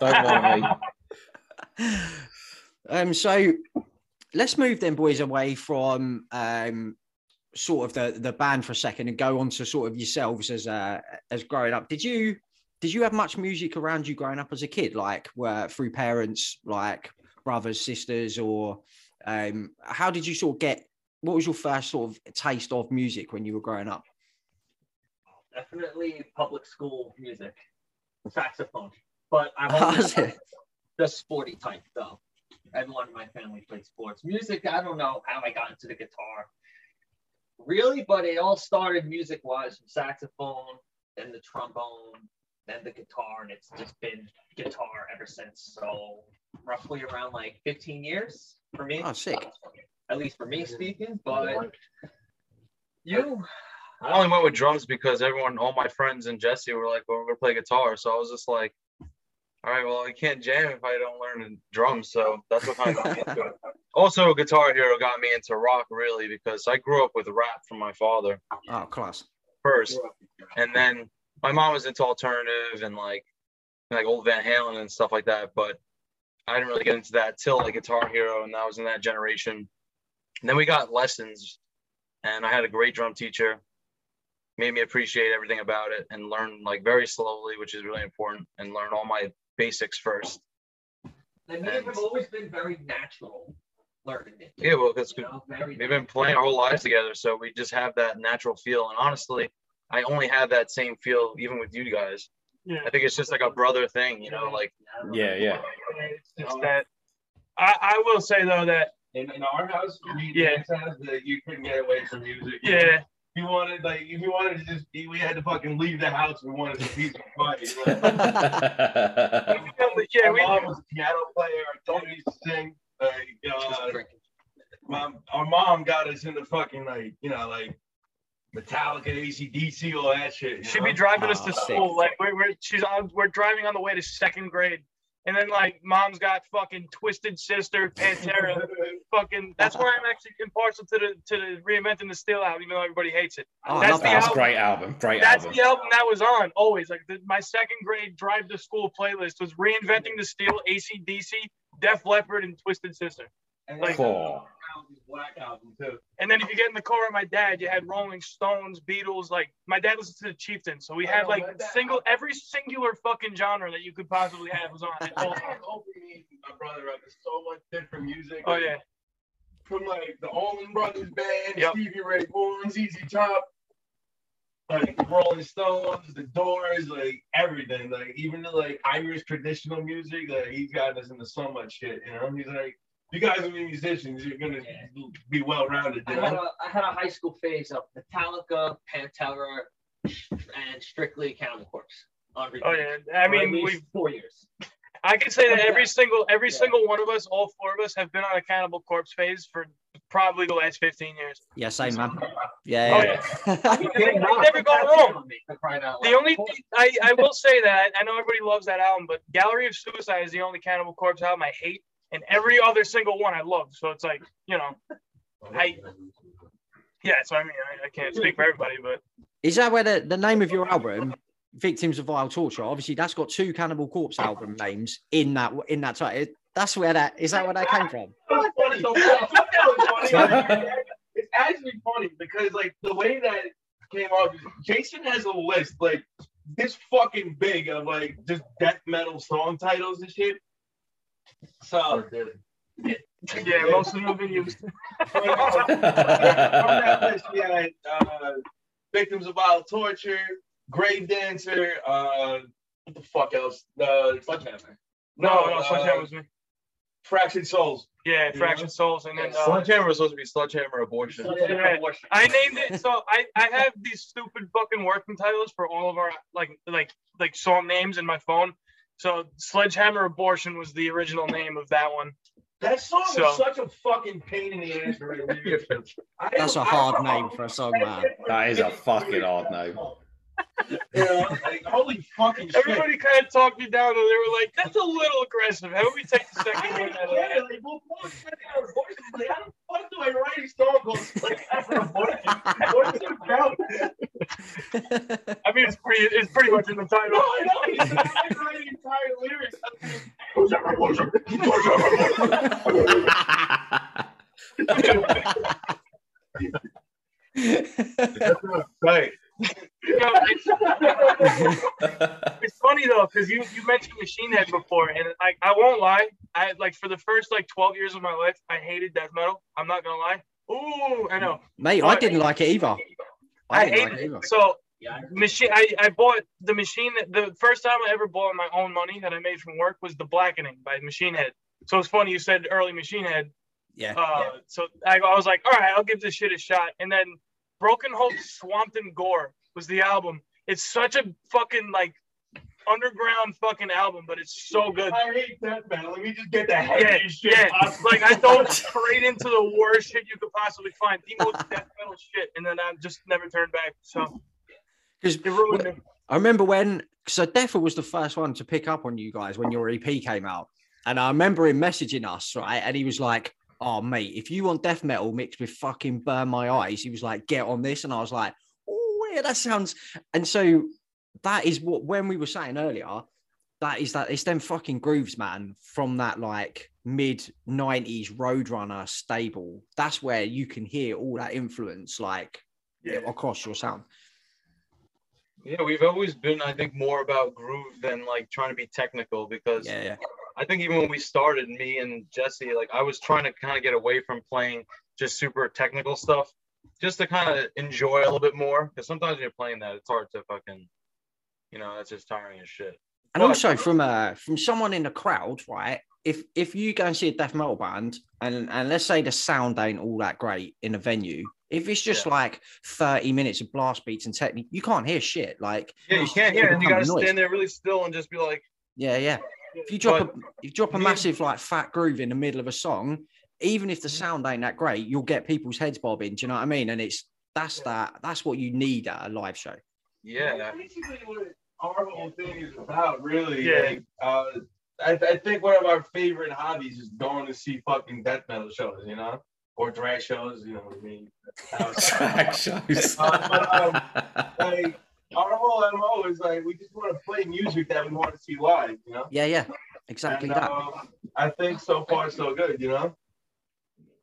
Speaker 2: Don't worry.
Speaker 1: um, so let's move then, boys, away from um, sort of the, the band for a second and go on to sort of yourselves as uh, as growing up. Did you did you have much music around you growing up as a kid, like were through parents, like brothers, sisters, or um, how did you sort of get? What was your first sort of taste of music when you were growing up?
Speaker 6: Definitely public school music, saxophone. But I've always
Speaker 1: is it?
Speaker 6: the sporty type though. Everyone in my family played sports. Music, I don't know how I got into the guitar. Really, but it all started music wise from saxophone, then the trombone, then the guitar, and it's just been guitar ever since. So roughly around like 15 years for me.
Speaker 1: Oh, sick.
Speaker 6: At least for me speaking, but you.
Speaker 5: I only went with drums because everyone, all my friends and Jesse were like, "Well, we're gonna play guitar." So I was just like, "All right, well, I can't jam if I don't learn drums." So that's what kind of got me into it. Also, Guitar Hero got me into rock really because I grew up with rap from my father
Speaker 1: Oh, class.
Speaker 5: first, and then my mom was into alternative and like like old Van Halen and stuff like that. But I didn't really get into that till like Guitar Hero, and I was in that generation. And then we got lessons, and I had a great drum teacher. Made me appreciate everything about it and learn like very slowly, which is really important, and learn all my basics first.
Speaker 6: And me have always been very natural learning it.
Speaker 5: Yeah, well, that's
Speaker 6: You
Speaker 5: good.
Speaker 6: know,
Speaker 5: We've been playing our whole lives together, so we just have that natural feel. And honestly, I only have that same feel even with you guys.
Speaker 4: Yeah.
Speaker 5: I think it's just like a brother thing, you know, like
Speaker 2: Yeah, yeah.
Speaker 4: It's just that. I, I will say though that
Speaker 3: In, in our house, we
Speaker 4: Yeah.
Speaker 3: yeah. house, that you couldn't get away from music.
Speaker 4: yeah,
Speaker 3: If you wanted, like, if you wanted to just, be, we had to fucking leave the house. We wanted to peace and quiet. You
Speaker 4: yeah,
Speaker 3: my
Speaker 4: we
Speaker 3: mom was a piano player. Our dad used to sing. Like, uh, my, our mom got us into fucking like, you know, like Metallica, ACDC, all that shit. you
Speaker 4: she'd
Speaker 3: know?
Speaker 4: be driving us
Speaker 1: Oh,
Speaker 4: to
Speaker 1: sick.
Speaker 4: school. Like we're, we're she's on we're driving on the way to second grade. And then like mom's got fucking Twisted Sister, Pantera, fucking that's where I'm actually impartial to the to the reinventing the steel album, even though everybody hates it.
Speaker 1: Oh,
Speaker 4: That's the
Speaker 1: that.
Speaker 2: That's a
Speaker 4: album.
Speaker 2: great album. Great
Speaker 4: That's
Speaker 2: album.
Speaker 4: the album that was on always. Like the, my second grade drive to school playlist was reinventing the steel, ACDC, Def Leppard, and Twisted Sister. Like-
Speaker 2: Cool.
Speaker 3: Black album too.
Speaker 4: And then if you get in the car with my dad, you had Rolling Stones, Beatles. Like my dad listened to the Chieftain, so we had
Speaker 3: Oh,
Speaker 4: like
Speaker 3: dad-
Speaker 4: single every singular fucking genre that you could possibly have was on. It all-
Speaker 3: me my brother up to so much different music.
Speaker 4: oh yeah,
Speaker 3: From like the Allman Brothers band,
Speaker 4: Yep.
Speaker 3: Stevie Ray Vaughan, ZZ Top, like Rolling Stones, the Doors, like everything. Like even the like Irish traditional music. Like he's got us into so much shit. You know, he's like, you guys are musicians. You're gonna be well rounded.
Speaker 6: I
Speaker 3: You
Speaker 6: had, a, I had a high school phase of Metallica, Pantera, and strictly Cannibal Corpse.
Speaker 4: Oh yeah. I mean,
Speaker 6: at least
Speaker 4: we
Speaker 6: four years.
Speaker 4: I can say that every
Speaker 6: Yeah.
Speaker 4: single every
Speaker 6: Yeah.
Speaker 4: single one of us, all four of us, have been on a Cannibal Corpse phase for probably the last fifteen years.
Speaker 1: Yeah, same man.
Speaker 4: Oh,
Speaker 1: Yeah,
Speaker 4: yeah.
Speaker 1: yeah.
Speaker 4: They- they never go wrong.
Speaker 6: For crying out
Speaker 4: The only thing I, I will say that I know everybody loves that album, but Gallery of Suicide is the only Cannibal Corpse album I hate, and every other single one I love. So it's like you know, I yeah. So I mean, I, I can't speak for everybody, but
Speaker 1: Is that where the, the name of your album, Victims of Vile Torture? Obviously, that's got two Cannibal Corpse album names in that in that title. That's where that is that where that came from?
Speaker 3: It's funny. though. It's funny. It's actually funny because like the way that came off, Jason has a list like this fucking big of like just death metal song titles and shit. So
Speaker 4: yeah, most of them videos
Speaker 3: from that list, we had uh, victims of vile torture, grave dancer, uh, what the fuck else? Uh,
Speaker 6: Sledgehammer.
Speaker 4: No, no,
Speaker 3: uh,
Speaker 4: Sledgehammer was me.
Speaker 3: fractured souls.
Speaker 4: Yeah,
Speaker 3: Yeah.
Speaker 4: Fractured Souls, and then uh,
Speaker 5: Sledgehammer was supposed to be Sledgehammer Abortion.
Speaker 6: Sledgehammer
Speaker 4: Yeah.
Speaker 6: abortion.
Speaker 4: I named it so I, I have these stupid fucking working titles for all of our like like like song names in my phone. So Sledgehammer Abortion was the original name of that one.
Speaker 3: That song
Speaker 4: So-
Speaker 3: is such a fucking pain in the ass for a lyric. I
Speaker 1: That's a
Speaker 3: don't- I
Speaker 1: hard name for a song, man.
Speaker 2: That is a fucking hard name.
Speaker 3: You know, like, holy fucking shit.
Speaker 4: Everybody kind of talked me down, and they were like, "That's a little aggressive." How about we take the second one out of
Speaker 3: get
Speaker 4: that?
Speaker 3: it. Like, well, fuck, check out our voices. Like, how the fuck do I write a song called like after abortion? What is it about?
Speaker 4: I mean, it's pretty. It's pretty much in the
Speaker 3: No,
Speaker 4: title.
Speaker 3: I know. He's not even writing entire lyrics. Abortion, abortion, Right.
Speaker 4: You know, it's, it's funny though, because you you mentioned Machine Head before, and like I won't lie, I like for the first like 12 years of my life, I hated death metal. I'm not gonna lie. Ooh, I know.
Speaker 1: Mate, I didn't like it either.
Speaker 4: I,
Speaker 1: didn't
Speaker 4: hated
Speaker 1: like
Speaker 4: it.
Speaker 1: either.
Speaker 4: So
Speaker 6: Yeah.
Speaker 4: machine, I, I bought the machine. The first time I ever bought my own money that I made from work was the Blackening by Machine Head. So it's funny you said early Machine Head.
Speaker 1: Yeah.
Speaker 4: Uh, So I, I was like, all right, I'll give this shit a shot. And then Broken Hope Swamped in Gore was the album. It's such a fucking like underground fucking album, but it's so good.
Speaker 3: I hate that metal. Let me just get the
Speaker 4: Yeah,
Speaker 3: heaviest shit
Speaker 4: yeah.
Speaker 3: possible.
Speaker 4: Like I dove straight into the worst shit you could possibly find, the most death metal shit, and then I just never turned back. So
Speaker 1: Because
Speaker 4: it ruined me.
Speaker 1: I remember when, so Deffer was the first one to pick up on you guys when your EP came out. And I remember him messaging us, right? And he was like, Oh, mate, if you want death metal mixed with fucking burn my eyes, he was like, Get on this. And I was like, Oh, yeah, that sounds. And so that is what, when we were saying earlier, that is that it's them fucking grooves, man, from that like mid 90s Roadrunner stable. That's where you can hear all that influence, like
Speaker 3: Yeah.
Speaker 1: across your sound.
Speaker 5: Yeah, we've always been, I think, more about groove than like trying to be technical because
Speaker 1: Yeah, yeah.
Speaker 5: I think even when we started, me and Jesse, like I was trying to kind of get away from playing just super technical stuff, just to kind of enjoy a little bit more. Because sometimes when you're playing that, it's hard to fucking, you know, that's just tiring as shit.
Speaker 1: And
Speaker 5: But-
Speaker 1: also from uh from someone in the crowd, right? If if you go and see a death metal band and and let's say the sound ain't all that great in a venue, if it's just
Speaker 5: Yeah.
Speaker 1: like 30 minutes of blast beats and technique, you can't hear shit. Like
Speaker 5: Yeah, you can't hear, and you gotta
Speaker 1: noise.
Speaker 5: stand there really still and just be like,
Speaker 1: Yeah, yeah. If you drop a if you drop a
Speaker 5: me-
Speaker 1: massive like fat groove in the middle of a song, even if the
Speaker 5: Mm-hmm.
Speaker 1: sound ain't that great, you'll get people's heads bobbing. Do you know what I mean? And it's that's that that's what you need at a live show.
Speaker 5: yeah, that's
Speaker 3: Basically, what our whole thing is about, really.
Speaker 4: Yeah.
Speaker 3: Like, uh, I, I think one of our favorite hobbies is going to see fucking death metal shows, you know, or drag shows. You know what I mean?
Speaker 2: Track shows.
Speaker 3: Uh, but, um, like our whole mo is like we just want to play music that we want to see live, you know.
Speaker 1: Yeah, yeah. Exactly
Speaker 3: And,
Speaker 1: that.
Speaker 3: um, I think so far so good, you know.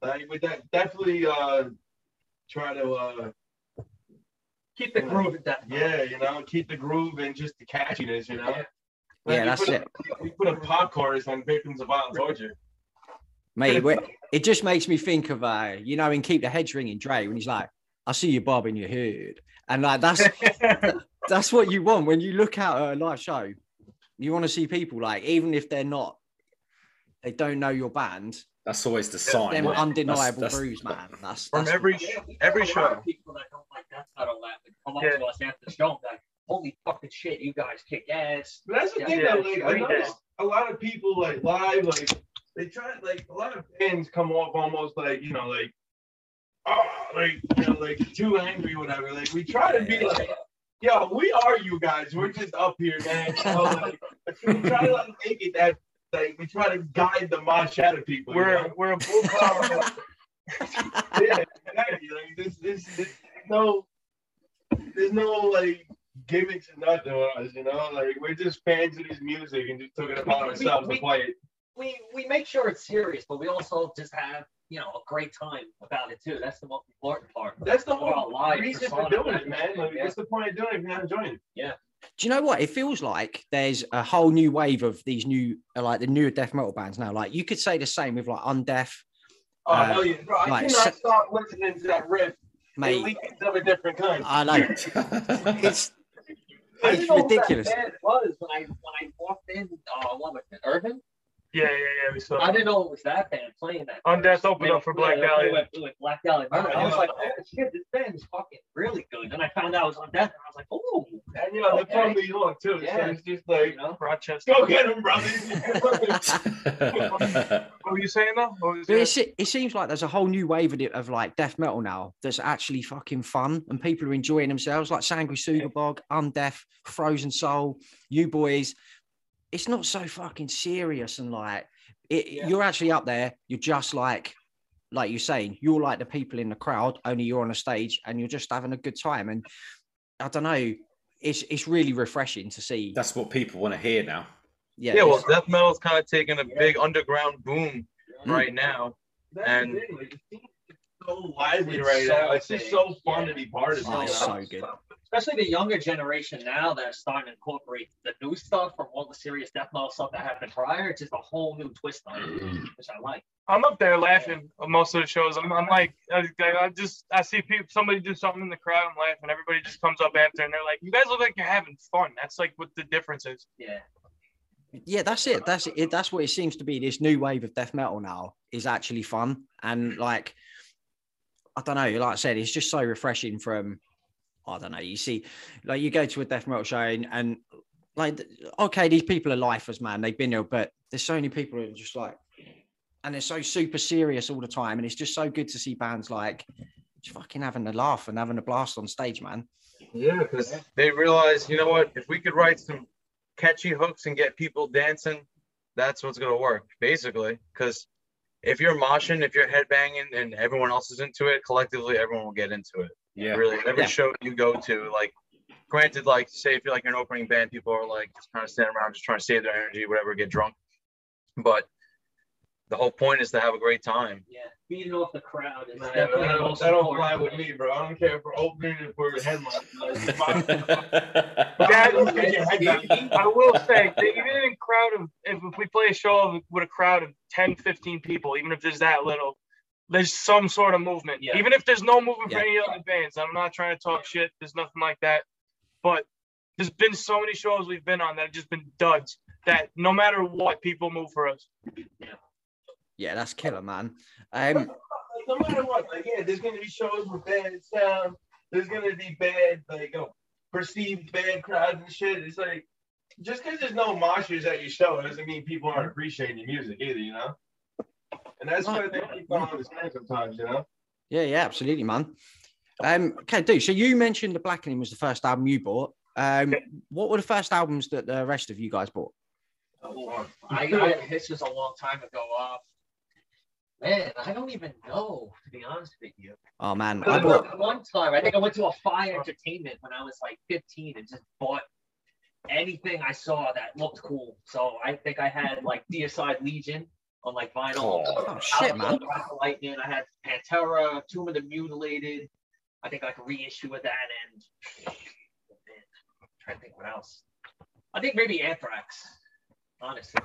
Speaker 3: Like we de- definitely uh try to uh
Speaker 6: Keep the groove at that.
Speaker 3: yeah, you know, keep the groove and just the catchiness, you know.
Speaker 6: Yeah.
Speaker 3: Like,
Speaker 1: Yeah,
Speaker 3: we
Speaker 1: that's
Speaker 3: put
Speaker 1: it.
Speaker 3: A, we put a pop chorus on Victims of Violent Torture.
Speaker 1: Mate, we- it just makes me think of uh, you know, in Keep the Heads Ringing, Dre, when he's like, I see you bobbing your head. And like that's that's what you want when you look out at a live show. You want to see people like, even if they're not, they don't know your band,
Speaker 2: That's always the sign.
Speaker 1: them
Speaker 2: man.
Speaker 1: undeniable
Speaker 2: That's- that's-
Speaker 1: grooves, man. That's,
Speaker 5: from
Speaker 1: that's
Speaker 5: every
Speaker 6: Yeah,
Speaker 5: every
Speaker 6: have a lot
Speaker 5: show.
Speaker 6: people that don't like death metal that would come up
Speaker 4: Yeah.
Speaker 6: to us after the show like, holy fucking shit, you guys kick ass.
Speaker 3: But that's the
Speaker 6: Yeah,
Speaker 3: thing
Speaker 4: yeah,
Speaker 3: though, like I noticed a lot of people like live, like they try like a lot of fans come off almost like, you know, like oh like you know, like too angry, whatever. Like we try to be like Yo, we are you guys. We're just up here, man. You know, like, we try to like make it that like we try to guide the mosh out of people.
Speaker 4: We're
Speaker 3: know?
Speaker 4: we're a blue collar.
Speaker 3: yeah, exactly. Like this, this, this, no, there's no like gimmicks and nothing with us, you know. Like we're just fans of this music and just took it upon ourselves to play it.
Speaker 6: We we make sure it's serious, but we also just have, you know, a great time about it too. That's the most important part.
Speaker 3: That's the
Speaker 6: We're all
Speaker 3: whole
Speaker 6: live
Speaker 3: reason for doing it, man. Like,
Speaker 6: Yeah.
Speaker 3: what's the point of doing it if you're not enjoying it? Yeah.
Speaker 1: Do you know what? It feels like there's a whole new wave of these new, like the newer death metal bands now. Like you could say the same with like Undeath,
Speaker 3: Oh
Speaker 1: Uh,
Speaker 3: hell yeah, bro! I
Speaker 1: like,
Speaker 3: cannot stop listening to that riff.
Speaker 1: mate.
Speaker 3: Lesions of a different kind.
Speaker 1: I know it's
Speaker 6: I
Speaker 1: it's
Speaker 6: didn't know who that
Speaker 1: ridiculous.
Speaker 6: band was when I when I walked in. Uh, what was it? Irving.
Speaker 4: Yeah, yeah, yeah. We saw.
Speaker 6: I didn't know it was that band playing that.
Speaker 4: Undeath
Speaker 6: first.
Speaker 4: opened up for Black
Speaker 6: Yeah,
Speaker 4: Dahlia.
Speaker 6: With, with Black Dahlia. Murder. I was
Speaker 3: Yeah.
Speaker 6: like, oh shit, this band is fucking really good. Then I found out it was Undeath, and I was like, oh,
Speaker 3: And you know, they're from New York too. So
Speaker 6: Yeah.
Speaker 3: it's just like,
Speaker 6: you know.
Speaker 4: Rochester.
Speaker 3: go get them, brothers.
Speaker 4: What were you saying though? What you saying?
Speaker 1: it's, it seems like there's a whole new wave of, it, of like death metal now that's actually fucking fun and people are enjoying themselves, like Sangry Sugabog, Undeath, Frozen Soul, you boys. It's not so fucking serious and like it,
Speaker 6: Yeah.
Speaker 1: you're actually up there. You're just like, like you're saying, you're like the people in the crowd, only you're on a stage and you're just having a good time. And I don't know, it's it's really refreshing to see.
Speaker 2: That's what people want to hear now.
Speaker 1: yeah,
Speaker 5: Yeah, well,
Speaker 1: it's-
Speaker 5: death metal's kind of taking a big underground boom
Speaker 1: Mm.
Speaker 5: right now.
Speaker 3: That's
Speaker 5: And-
Speaker 3: so lively
Speaker 6: It's
Speaker 3: right
Speaker 6: so
Speaker 3: now. It's just so fun
Speaker 6: Yeah.
Speaker 3: to be part of.
Speaker 1: Oh,
Speaker 3: it,
Speaker 1: it's
Speaker 3: you know?
Speaker 1: so good.
Speaker 6: Especially the younger generation now that are starting to incorporate the new stuff from all the serious death metal stuff that happened prior. It's just a whole new twist on it, mm. which I like.
Speaker 4: I'm up there laughing on most of the shows. I'm, I'm like, I, I just, I see people, somebody do something in the crowd I'm laughing. everybody just comes up after, and they're like, "You guys look like you're having fun." That's like what the difference is.
Speaker 6: Yeah.
Speaker 1: yeah that's it that's it that's what it seems to be this new wave of death metal now is actually fun and like i don't know like i said it's just so refreshing from i don't know you see like you go to a death metal show and, and like okay, these people are lifers, man. They've been there, but there's so many people who are just like, and they're so super serious all the time, and it's just so good to see bands like just fucking having a laugh and having a blast on stage, man.
Speaker 5: Yeah, because they realize, you know what? If we could write some catchy hooks and get people dancing, that's what's gonna work, basically. Because if you're moshing, if you're headbanging, and everyone else is into it, collectively, everyone will get into it.
Speaker 2: Yeah.
Speaker 5: Really, every
Speaker 1: Yeah.
Speaker 5: show you go to, like, granted, like, say if you're like an opening band, people are like just kind of standing around, just trying to save their energy, whatever, get drunk. But the whole point is to have a great time.
Speaker 6: Yeah, feeding off the crowd is
Speaker 3: Man,
Speaker 6: definitely
Speaker 3: that
Speaker 6: the
Speaker 3: don't, that don't fly with me, bro. I don't care if we're opening it for headline.
Speaker 4: I will say, that even in crowd of, if, if we play a show with a crowd of 10, 15 people, even if there's that little, there's some sort of movement.
Speaker 6: Yeah.
Speaker 4: Even if there's no movement
Speaker 1: Yeah.
Speaker 4: for any other bands, I'm not trying to talk shit. There's nothing like that. But there's been so many shows we've been on that have just been duds that no matter what, people move for us.
Speaker 1: Yeah, that's killer, man. Um,
Speaker 3: no matter what, like yeah, there's gonna be shows with bad sound. There's gonna be bad, like know, perceived bad crowds and shit. It's like just because there's no moshers at your show doesn't mean people aren't appreciating your music either, you know. And that's what think people don't understand sometimes, you know.
Speaker 1: yeah, yeah, absolutely, man. Um, okay, dude. So you mentioned the Blackening was the first album you bought. Um, what were the first albums that the rest of you guys bought?
Speaker 6: Oh, I, I this was a long time ago. Uh, man, I don't even know to be honest with you.
Speaker 1: Oh man,
Speaker 6: I
Speaker 1: bought.
Speaker 6: one time, I think I went to a For Your Entertainment when I was like 15 and just bought anything I saw that looked cool. So I think I had like Deicide Legion on like vinyl.
Speaker 1: Oh shit, man.
Speaker 6: Lightning. I had Pantera, Tomb of the Mutilated. I think like reissue of that and I'm trying to think what else. I think maybe Anthrax. Honestly.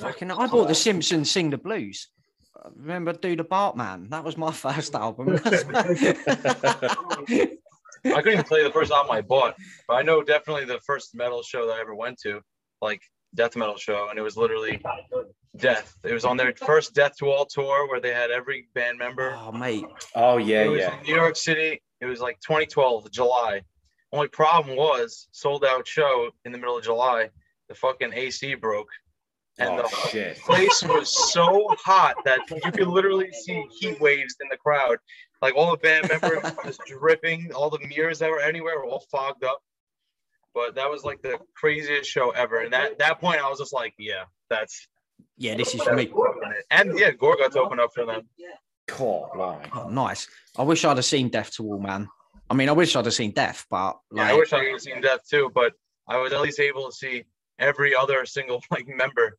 Speaker 1: Fucking, I bought The Simpsons Sing the Blues. I Remember, Do the Bartman? That was my first album.
Speaker 5: I couldn't even tell you the first album I bought, but I know definitely the first metal show that I ever went to, like death metal show, and it was literally Death. It was on their first Death to All tour where they had every band member.
Speaker 1: oh mate,
Speaker 2: oh yeah,
Speaker 5: it was
Speaker 2: yeah.
Speaker 5: in New York City. It was like 2012, July. Only problem was sold out show in the middle of July. The fucking AC broke, and
Speaker 2: Oh
Speaker 5: the
Speaker 2: shit.
Speaker 5: place was so hot that you could literally see heat waves in the crowd. Like all the band members just dripping, all the mirrors that were anywhere were all fogged up. But that was like the craziest show ever. And at that point, I was just like, yeah, that's
Speaker 1: yeah, this is for me.
Speaker 5: and yeah, Gore got to open up for them.
Speaker 2: God, blimey.
Speaker 1: Oh, nice. I wish I'd have seen Death to All, man. I mean, I wish I'd have seen Death, but
Speaker 5: Yeah, I wish I could have seen Death too, but I was at least able to see every other single like member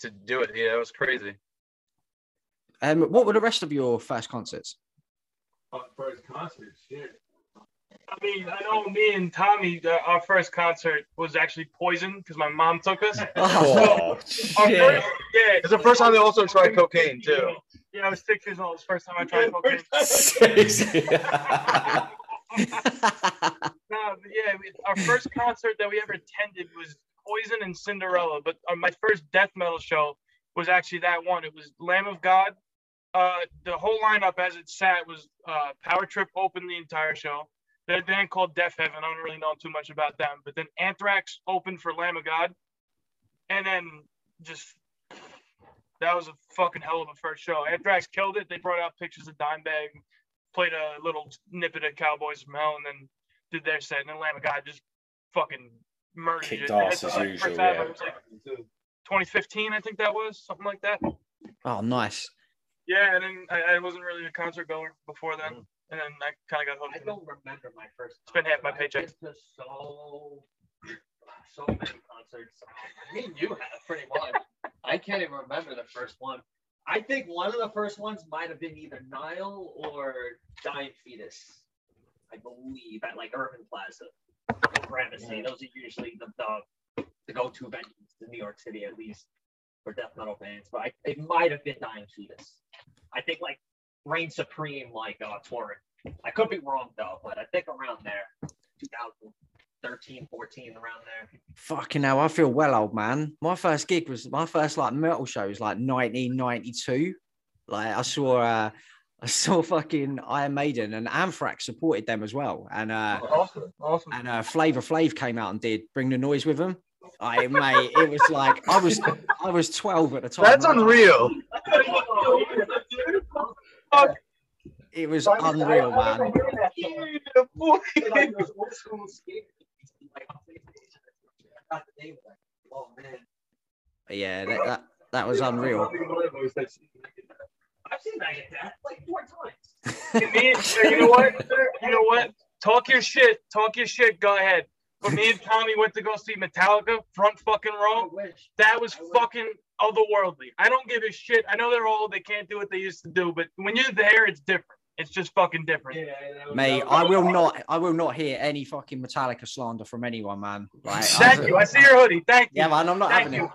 Speaker 5: to do it. Yeah, it was crazy.
Speaker 1: um, what were the rest of your first concerts?
Speaker 3: Oh, First concerts, shit.
Speaker 4: I mean, I know me and Tommy, uh, our first concert was actually Poison because my mom took us. Our
Speaker 2: Oh
Speaker 4: first,
Speaker 2: shit.
Speaker 4: yeah,
Speaker 5: It's the first time they also tried cocaine too.
Speaker 4: Yeah, I was six years old. It was the first time I tried cocaine. No, but yeah, we, our first concert that we ever attended was Poison and Cinderella. But uh, my first death metal show was actually that one. It was Lamb of God. Uh, the whole lineup as it sat was uh, Power Trip opened the entire show. They had a band called Deafheaven. I don't really know too much about them. But then Anthrax opened for Lamb of God. And then just that was a fucking hell of a first show. Anthrax killed it. They brought out pictures of Dimebag, played a little snippet of Cowboys from Hell, and then did their set. And then Lamb of God just fucking murdered
Speaker 2: Kicked
Speaker 4: it.
Speaker 2: ass as
Speaker 4: like
Speaker 2: usual, yeah.
Speaker 4: like 2015, I think that was something like that.
Speaker 1: oh, nice.
Speaker 4: Yeah, and then I, I wasn't really a concert goer before then, mm. and then I kind of got hooked. I
Speaker 6: don't remember my first.
Speaker 4: Spent half my
Speaker 6: concert.
Speaker 4: paycheck.
Speaker 6: I've been to so so many concerts. I mean, you have pretty much. I can't even remember the first one. I think one of the first ones might have been either Nile or Dying Fetus. I believe at like Irving Plaza, or Gramercy. Those are usually the the, the go-to venues in New York City, at least for death metal bands. But I, it might have been Dying Fetus. I think like Reign Supreme, like uh, touring. I could be wrong though, but I think around there, 2013, 14, around there.
Speaker 1: Fucking hell, I feel well old, man. My first gig was my first like metal show was like 1992. Like I saw, uh, I I saw fucking Iron Maiden and Anthrax supported them as well, and uh,
Speaker 4: Awesome, awesome.
Speaker 1: and uh, Flavor Flav came out and did Bring the Noise with them. I mate, it was like I was I was twelve at the time.
Speaker 5: That's unreal.
Speaker 1: It was unreal, man.
Speaker 6: Like those old school skaters, like, on PlayStation. I forgot the name of it. Oh man.
Speaker 1: Yeah, that that, that was unreal.
Speaker 6: I've seen Megan that like four times.
Speaker 4: me, you know what? You know what? Talk your shit. Talk your shit. Go ahead. But me and Tommy went to go see Metallica front fucking row. That was
Speaker 6: I wish.
Speaker 4: fucking otherworldly. I don't give a shit. I know they're old. They can't do what they used to do. But when you're there, it's different. It's just fucking different.
Speaker 1: Mate, I will not I will not hear any fucking Metallica slander from anyone, man. Like,
Speaker 4: Thank
Speaker 1: I-
Speaker 4: you. I see your hoodie. Thank you.
Speaker 1: Yeah, man, I'm not
Speaker 4: Thank
Speaker 1: having
Speaker 4: you.
Speaker 1: it.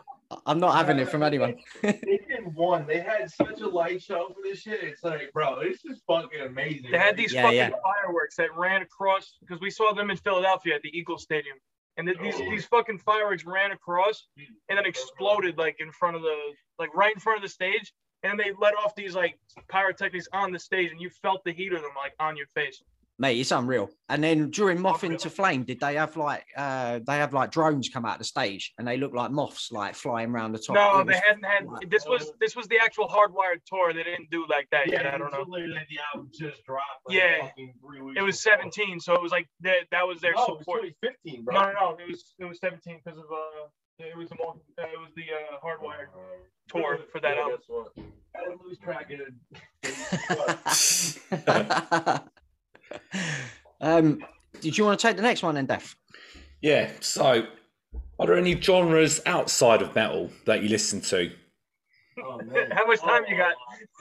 Speaker 1: I'm not having it from anyone.
Speaker 3: They did one. They had such a light show for this shit. It's like, bro, this is fucking amazing.
Speaker 4: They had these
Speaker 1: Yeah,
Speaker 4: fucking
Speaker 1: yeah.
Speaker 4: fireworks that ran across because we saw them in Philadelphia at the Eagle Stadium, and th- these oh. these fucking fireworks ran across and then exploded like in front of the like right in front of the stage, and they let off these like pyrotechnics on the stage, and you felt the heat of them like on your face.
Speaker 1: Mate, it's unreal. And then during Moth into Flame, did they have like uh they have like drones come out the stage and they look like moths like flying around the top?
Speaker 4: No,
Speaker 1: It
Speaker 4: they
Speaker 1: was-
Speaker 4: hadn't had. This was this was the actual hardwired tour. They didn't do like that yet. I don't know.
Speaker 3: Literally, the album just dropped. like,
Speaker 4: Yeah.
Speaker 3: fucking three weeks
Speaker 4: It was
Speaker 3: before.
Speaker 4: 17, so it was like that. That was their
Speaker 3: No, it was
Speaker 4: support.
Speaker 3: 2015, bro.
Speaker 4: No, no, no. It was it was 17 because of uh, it was the more, uh, it was the uh, hardwired tour for that
Speaker 3: Yeah,
Speaker 4: album.
Speaker 3: guess what? I had to lose track of
Speaker 1: um did you want to take the next one then, Def?
Speaker 2: Yeah. So, are there any genres outside of metal that you listen to?
Speaker 3: Oh, man.
Speaker 4: How much time you got?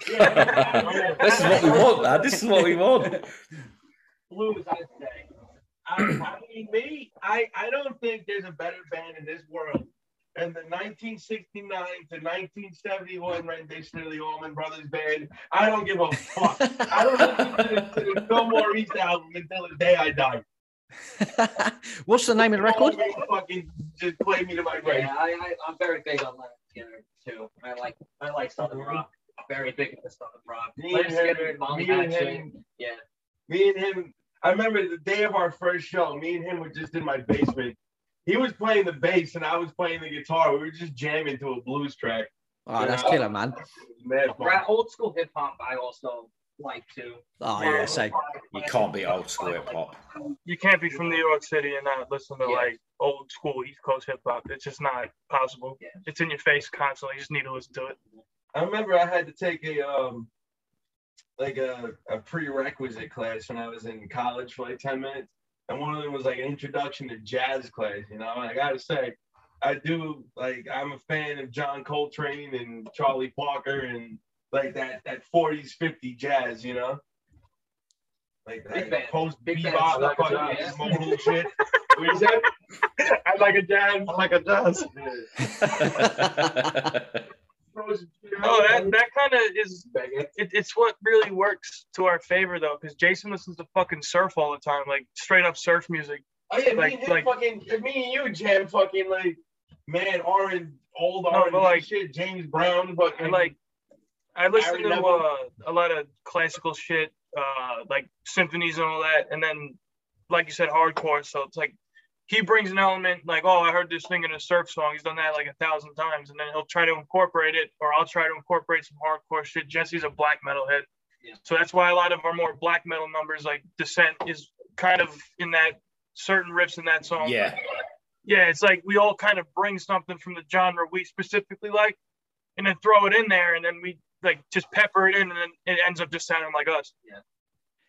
Speaker 2: This is what we want, man. This is what we want.
Speaker 3: Blues, I'd say. I, I mean, me, I, I don't think there's a better band in this world than the 1969 to 1971 rendition of the Allman Brothers Band. I don't give a fuck. I don't listen to the, to the Fillmore East album until the day I die.
Speaker 1: What's the name of the record?
Speaker 3: Always Fucking just play me to my grave.
Speaker 6: Yeah, I, I, I'm very big on Lynyrd Skynyrd too. I like I like Southern rock. Very big into Southern rock.
Speaker 3: Me
Speaker 6: Leonard
Speaker 3: and
Speaker 6: Skinner
Speaker 3: him,
Speaker 6: and Molly
Speaker 3: me and him,
Speaker 6: Yeah.
Speaker 3: me and him. I remember the day of our first show. Me and him were just in my basement. He was playing the bass and I was playing the guitar. We were just jamming to a blues track.
Speaker 1: Oh, that's killer, man.
Speaker 3: It mad fun.
Speaker 6: Old school hip hop I also like too.
Speaker 1: Oh yeah, so
Speaker 2: You can't be old school hip hop.
Speaker 4: You can't be from New York City and not listen to
Speaker 6: Yeah.
Speaker 4: like old school East Coast hip hop. It's just not possible.
Speaker 6: Yeah.
Speaker 4: It's in your face constantly. You just need to listen to it.
Speaker 3: I remember I had to take a um like a, a prerequisite class when I was in college for like 10 minutes. And one of them was like an introduction to jazz class, you know. And I gotta say, I do like I'm a fan of John Coltrane and Charlie Parker and like that that 40s 50 jazz, you know. Like
Speaker 6: Big
Speaker 3: that
Speaker 6: fan.
Speaker 3: post
Speaker 6: big
Speaker 3: bebop
Speaker 6: Like a
Speaker 3: fucking
Speaker 6: jazz.
Speaker 3: modal shit. What you said?
Speaker 4: I like a jazz.
Speaker 3: I like a jazz.
Speaker 4: Oh, that that kind of is. It, it's what really works to our favor though, because Jason listens to fucking surf all the time, like straight up surf music.
Speaker 3: Oh yeah,
Speaker 4: Like-
Speaker 3: me and
Speaker 4: like-
Speaker 3: fucking, me and you jam fucking like, man, orange, old
Speaker 4: No,
Speaker 3: R&B
Speaker 4: but like-
Speaker 3: shit, James Brown, fucking
Speaker 4: like, I listen to uh, a lot of classical shit, uh, like symphonies and all that, and then, like you said, hardcore. So it's like he brings an element like, oh, I heard this thing in a surf song. He's done that like a thousand times, and then he'll try to incorporate it, or I'll try to incorporate some hardcore shit. Jesse's a black metal head,
Speaker 6: Yeah.
Speaker 4: so that's why a lot of our more black metal numbers, like Descent, is kind of in that certain riffs in that song.
Speaker 2: yeah.
Speaker 4: yeah, it's like we all kind of bring something from the genre we specifically like, and then throw it in there, and then we like just pepper it in, and then it ends up just sounding like us.
Speaker 1: Yeah.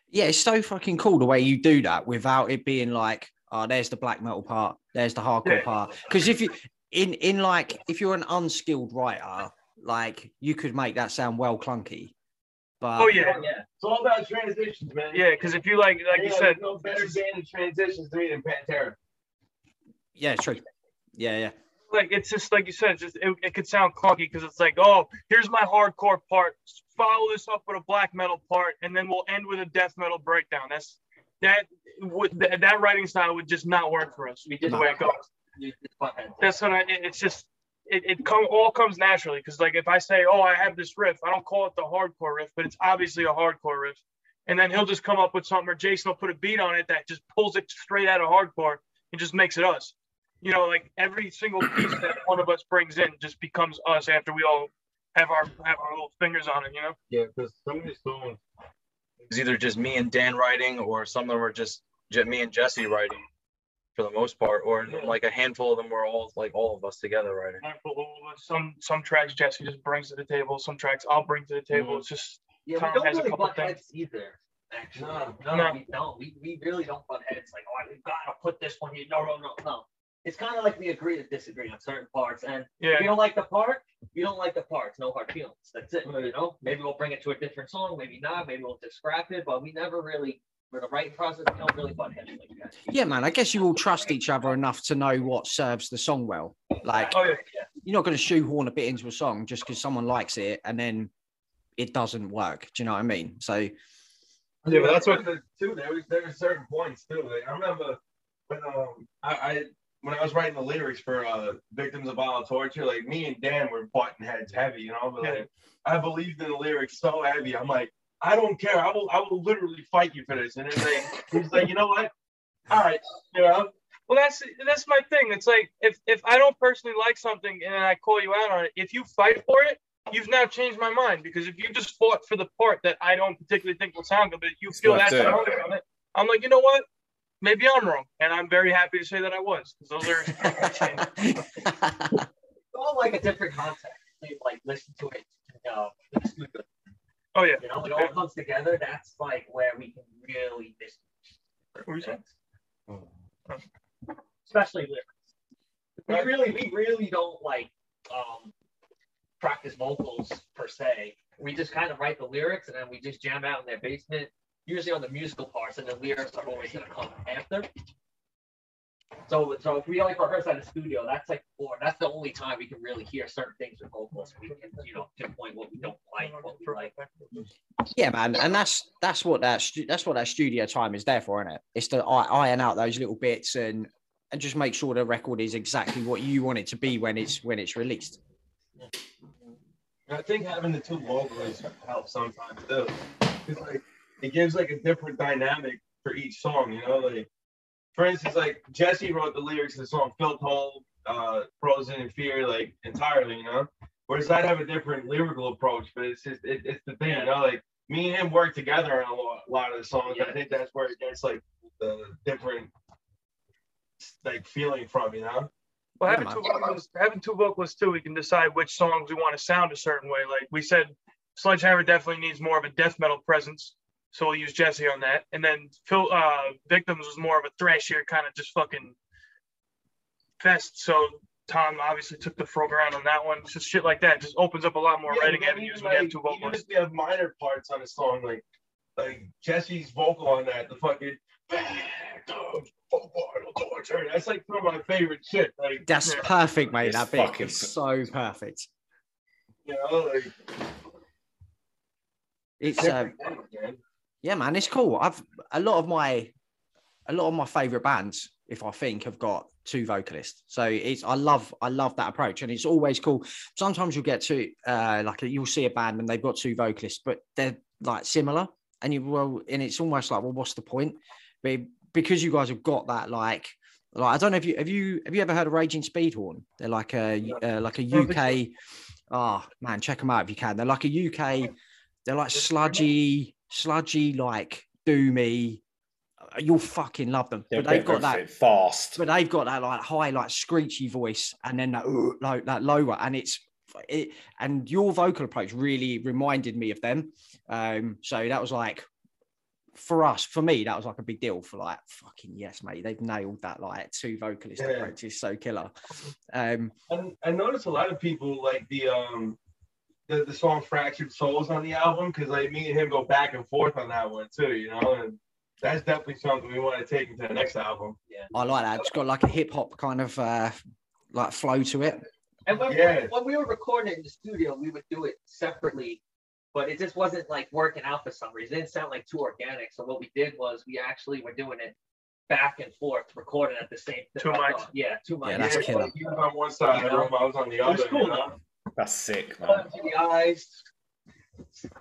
Speaker 1: yeah, it's so fucking cool the way you do that without it being like, oh, there's the black metal part, there's the hardcore
Speaker 4: Yeah.
Speaker 1: part. Because if you in in like if you're an unskilled writer, like you could make that sound well clunky. But
Speaker 4: Oh yeah,
Speaker 6: Yeah.
Speaker 3: it's all about transitions, man.
Speaker 4: yeah, because if you like, like you said,
Speaker 3: no better band in transitions to me than Pantera.
Speaker 1: yeah, true. Yeah, yeah.
Speaker 4: like it's just like you said, just it, it could sound clunky because it's like, oh, here's my hardcore part. Follow this up with a black metal part, and then we'll end with a death metal breakdown. That's that would that, that writing style would just not work for us.
Speaker 6: We did
Speaker 4: the way it goes.
Speaker 6: We did Butthead.
Speaker 4: That's what I. It's just it, it come all comes naturally because like if I say, oh, I have this riff, I don't call it the hardcore riff, but it's obviously a hardcore riff. And then he'll just come up with something, or Jason will put a beat on it that just pulls it straight out of hardcore and just makes it us. You know, like every single piece that one of us brings in just becomes us after we all have our have our little fingers on it. You know.
Speaker 3: Yeah, because some of these songs,
Speaker 5: It's either just me and Dan writing, or some of them were just Je- me and Jesse writing, for the most part, or like a handful of them were all like all of us together writing.
Speaker 4: Some some tracks Jesse just brings to the table. Some tracks I'll bring to the table. Mm-hmm. It's just
Speaker 6: Yeah,
Speaker 4: Tom
Speaker 6: we don't
Speaker 4: has a couple
Speaker 6: butt
Speaker 4: things.
Speaker 6: heads either. Actually,
Speaker 3: No,
Speaker 6: no,
Speaker 4: no.
Speaker 6: we don't. We, we really don't butt heads. Like, oh, we've got to put this one here. No, no, no, no. It's kind of like we agree to disagree on certain parts, and
Speaker 4: yeah.
Speaker 6: if you don't like the part, you don't like the parts. No hard feelings. That's it. You know, maybe we'll bring it to a different song, maybe not. Maybe we'll just scrap it, but we never really. For the writing process, we don't really butt heads like that.
Speaker 1: Yeah, man. I guess you all trust each other enough to know what serves the song well. Like
Speaker 4: Oh yeah.
Speaker 1: you're not going to shoehorn a bit into a song just because someone likes it and then it doesn't work. Do you know what I mean? So
Speaker 3: Yeah, but that's what the too. There was there were certain points too. Like I remember when um I, I when I was writing the lyrics for uh victims of violent torture, like me and Dan were butting heads heavy, you know. But like I believed in the lyrics so heavy. I'm like, I don't care. I will I will literally fight you for this. And it's like he's like, you know what? All right, you know.
Speaker 4: Well, that's that's my thing. It's like if if I don't personally like something and I call you out on it, if you fight for it, you've now changed my mind. Because if you just fought for the part that I don't particularly think will sound good, but you feel
Speaker 2: That's
Speaker 4: that's
Speaker 2: it.
Speaker 4: strongly on it, I'm like, you know what? Maybe I'm wrong, and I'm very happy to say that I was. Because those are
Speaker 6: It's all like a different context. We like listen to it. Uh, the studio,
Speaker 4: oh yeah.
Speaker 6: you know, it all comes together. That's like where we can really miss.
Speaker 4: What were you saying?
Speaker 6: especially lyrics. We really, we really don't like um, practice vocals per se. We just kind of write the lyrics and then we just jam out in their basement, usually on the musical parts, and the lyrics are always gonna come after. So, so if we like rehearse at a studio, that's like, or that's the only time we can really hear certain things with vocals. We can, you know, pinpoint what we don't like, what we like.
Speaker 1: yeah, man, and that's that's what that stu- that's what that studio time is there for, isn't it? It's to iron out those little bits and and just make sure the record is exactly what you want it to be when it's when it's released.
Speaker 3: I think having the two vocalists helps sometimes too. It's like it gives like a different dynamic for each song, you know. Like for instance, like Jesse wrote the lyrics to the song "Filled Hole," uh, "Frozen in Fear," like entirely, you know. Whereas I'd have a different lyrical approach, but it's just it, it's the thing, you know. Like me and him work together on a lot, a lot of the songs. I think that's where it gets like the different like feeling from, you know.
Speaker 4: Well, having two vocalists, having two vocalists too, we can decide which songs we want to sound a certain way. Like we said, Sledgehammer definitely needs more of a death metal presence, so we'll use Jesse on that. And then Phil, uh, Victims was more of a thrashier kind of just fucking fest. So Tom obviously took the frog around on that one. It's just shit like that. Just opens up a lot more
Speaker 3: Yeah,
Speaker 4: writing
Speaker 3: but
Speaker 4: avenues
Speaker 3: even,
Speaker 4: when you have
Speaker 3: like,
Speaker 4: two
Speaker 3: Even
Speaker 4: vocalists.
Speaker 3: if we have minor parts on a song, like like Jesse's vocal on that, the fucking torture. That's like some of my favorite shit. Like
Speaker 1: That's
Speaker 4: Yeah.
Speaker 1: perfect, mate.
Speaker 2: It's
Speaker 1: that bit
Speaker 2: fucking-
Speaker 1: is so perfect.
Speaker 3: you know, like
Speaker 1: It's uh,
Speaker 3: different things, man.
Speaker 1: Yeah, man, it's cool. I've a lot of my a lot of my favorite bands, if I think, have got two vocalists. So it's I love I love that approach, and it's always cool. Sometimes you'll get to uh, like you'll see a band and they've got two vocalists, but they're like similar, and you well, and it's almost like, well, what's the point? But because you guys have got that like. Like I don't know if you have you have you ever heard of Raging Speedhorn? They're like a uh, like a
Speaker 4: don't think so.
Speaker 1: UK. Oh man, check them out if you can. They're like a UK. They're like sludgy, sludgy, like doomy. Uh, You'll fucking love them.
Speaker 2: They're
Speaker 1: but they've got that.
Speaker 2: fast.
Speaker 1: But they've got that like high, like screechy voice, and then that "Ugh," like that lower, and it's it. And your vocal approach really reminded me of them. Um, so that was like for us, for me, that was like a big deal. For like fucking yes, mate, they've nailed that like two vocalist
Speaker 3: Yeah.
Speaker 1: approach is so killer. Um,
Speaker 3: And I noticed a lot of people like the um the, the song Fractured Souls on the album because like me and him go back and forth on that one too, you know, and that's definitely something we want to take into the next album.
Speaker 1: I like that. It's got like a hip hop kind of uh, like flow to it.
Speaker 6: And when,
Speaker 3: Yeah.
Speaker 6: when we were recording in the studio, we would do it separately, but it just wasn't like working out for some reason. It didn't sound like too organic. So what we did was we actually were doing it back and forth recording at the same.
Speaker 4: Two mics.
Speaker 6: Yeah, two mics.
Speaker 1: Yeah, that's
Speaker 3: Yeah,
Speaker 1: killer.
Speaker 3: He was on one side of the room, I was on the
Speaker 6: It was cool
Speaker 3: you know?
Speaker 6: Though.
Speaker 2: That's sick, man.
Speaker 6: Up to the eyes.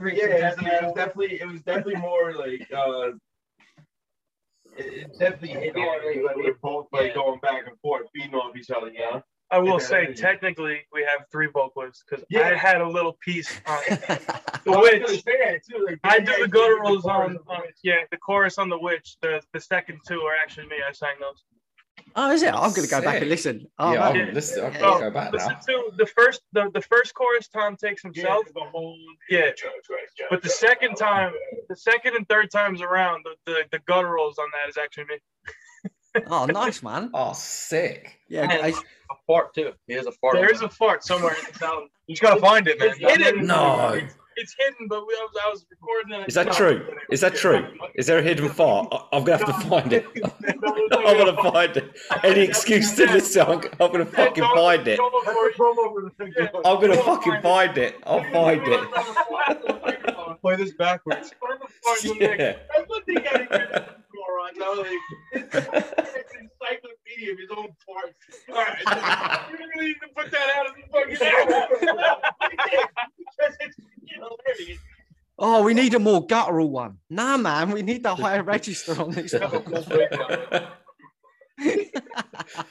Speaker 3: Yeah, it's- it was definitely it was definitely more like uh it, it definitely hit hard. Like we were both like
Speaker 6: Yeah.
Speaker 3: going back and forth, feeding off each other, you know?
Speaker 4: I will
Speaker 3: Yeah.
Speaker 4: say, technically, we have three vocalists because
Speaker 3: Yeah.
Speaker 4: I had a little piece on the
Speaker 3: I was gonna
Speaker 4: witch.
Speaker 3: too, like,
Speaker 4: I do the
Speaker 3: did
Speaker 4: gutturals on, on yeah the chorus on the witch. The the second two are actually me. I sang those.
Speaker 1: Oh, is it? I'm going to go back and listen. Oh,
Speaker 2: yeah,
Speaker 1: man.
Speaker 2: I'm, listen, I can
Speaker 1: Oh,
Speaker 2: go back
Speaker 4: Listen
Speaker 2: now.
Speaker 4: to the first the, the first chorus Tom takes
Speaker 3: Yeah,
Speaker 4: himself.
Speaker 3: the whole
Speaker 4: Yeah. But the second time, the second and third times around, the, the, the gutturals on that is actually me.
Speaker 1: oh, nice, man.
Speaker 2: Oh, sick.
Speaker 1: Yeah,
Speaker 5: Man.
Speaker 1: guys.
Speaker 5: A fart too. He has a fart.
Speaker 4: There is a fart somewhere in this album.
Speaker 5: You just gotta find it, man.
Speaker 4: It's hidden.
Speaker 2: No.
Speaker 4: It's, it's hidden, but we, I, was, I was recording it.
Speaker 2: Is that true? Is that true? Is there a hidden fart? I- I'm gonna have to find it. I'm gonna find it. Any excuse to listen, I'm, I'm gonna fucking find it.
Speaker 3: That's the promo for the thing.
Speaker 2: I'm gonna fucking find it. I'll find it.
Speaker 5: Play this backwards.
Speaker 2: Yeah.
Speaker 3: That's what they gotta get score on. No, like it's it's encyclopedia of his own parts. All right, you really need to put that out of the fucking because it's hilarious.
Speaker 1: Oh, we need a more guttural one. Nah, man, we need the higher register on this. one.
Speaker 4: I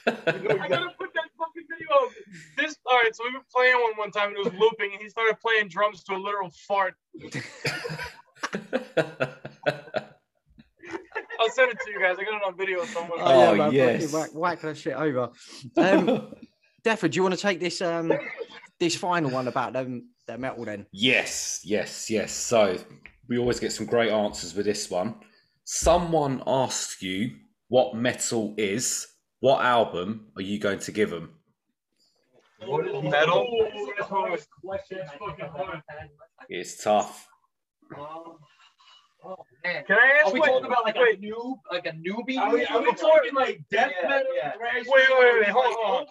Speaker 4: gotta put that fucking video up. This all right. So we were playing one one time and it was looping, and he started playing drums to a literal fart. I'll send it to you guys. I got it on video somewhere.
Speaker 2: Oh,
Speaker 1: man,
Speaker 2: yes.
Speaker 1: fucking Whack, whack that shit over. Um, Deford, do you want to take this um this final one about them their metal then?
Speaker 2: Yes, yes, yes. So we always get some great answers with this one. Someone asks you what metal is. What album are you going to give them?
Speaker 5: What is metal?
Speaker 6: Question. I think I've ever had.
Speaker 2: It's tough.
Speaker 6: Um, oh man.
Speaker 4: Can I
Speaker 6: Are
Speaker 4: ask?
Speaker 6: we
Speaker 4: wait,
Speaker 6: talking about like
Speaker 4: wait,
Speaker 6: a noob, like a newbie?
Speaker 3: Are we, are we talking like death
Speaker 6: Yeah,
Speaker 3: metal?
Speaker 6: yeah.
Speaker 3: thrash
Speaker 4: Wait, wait, wait, hold on, on.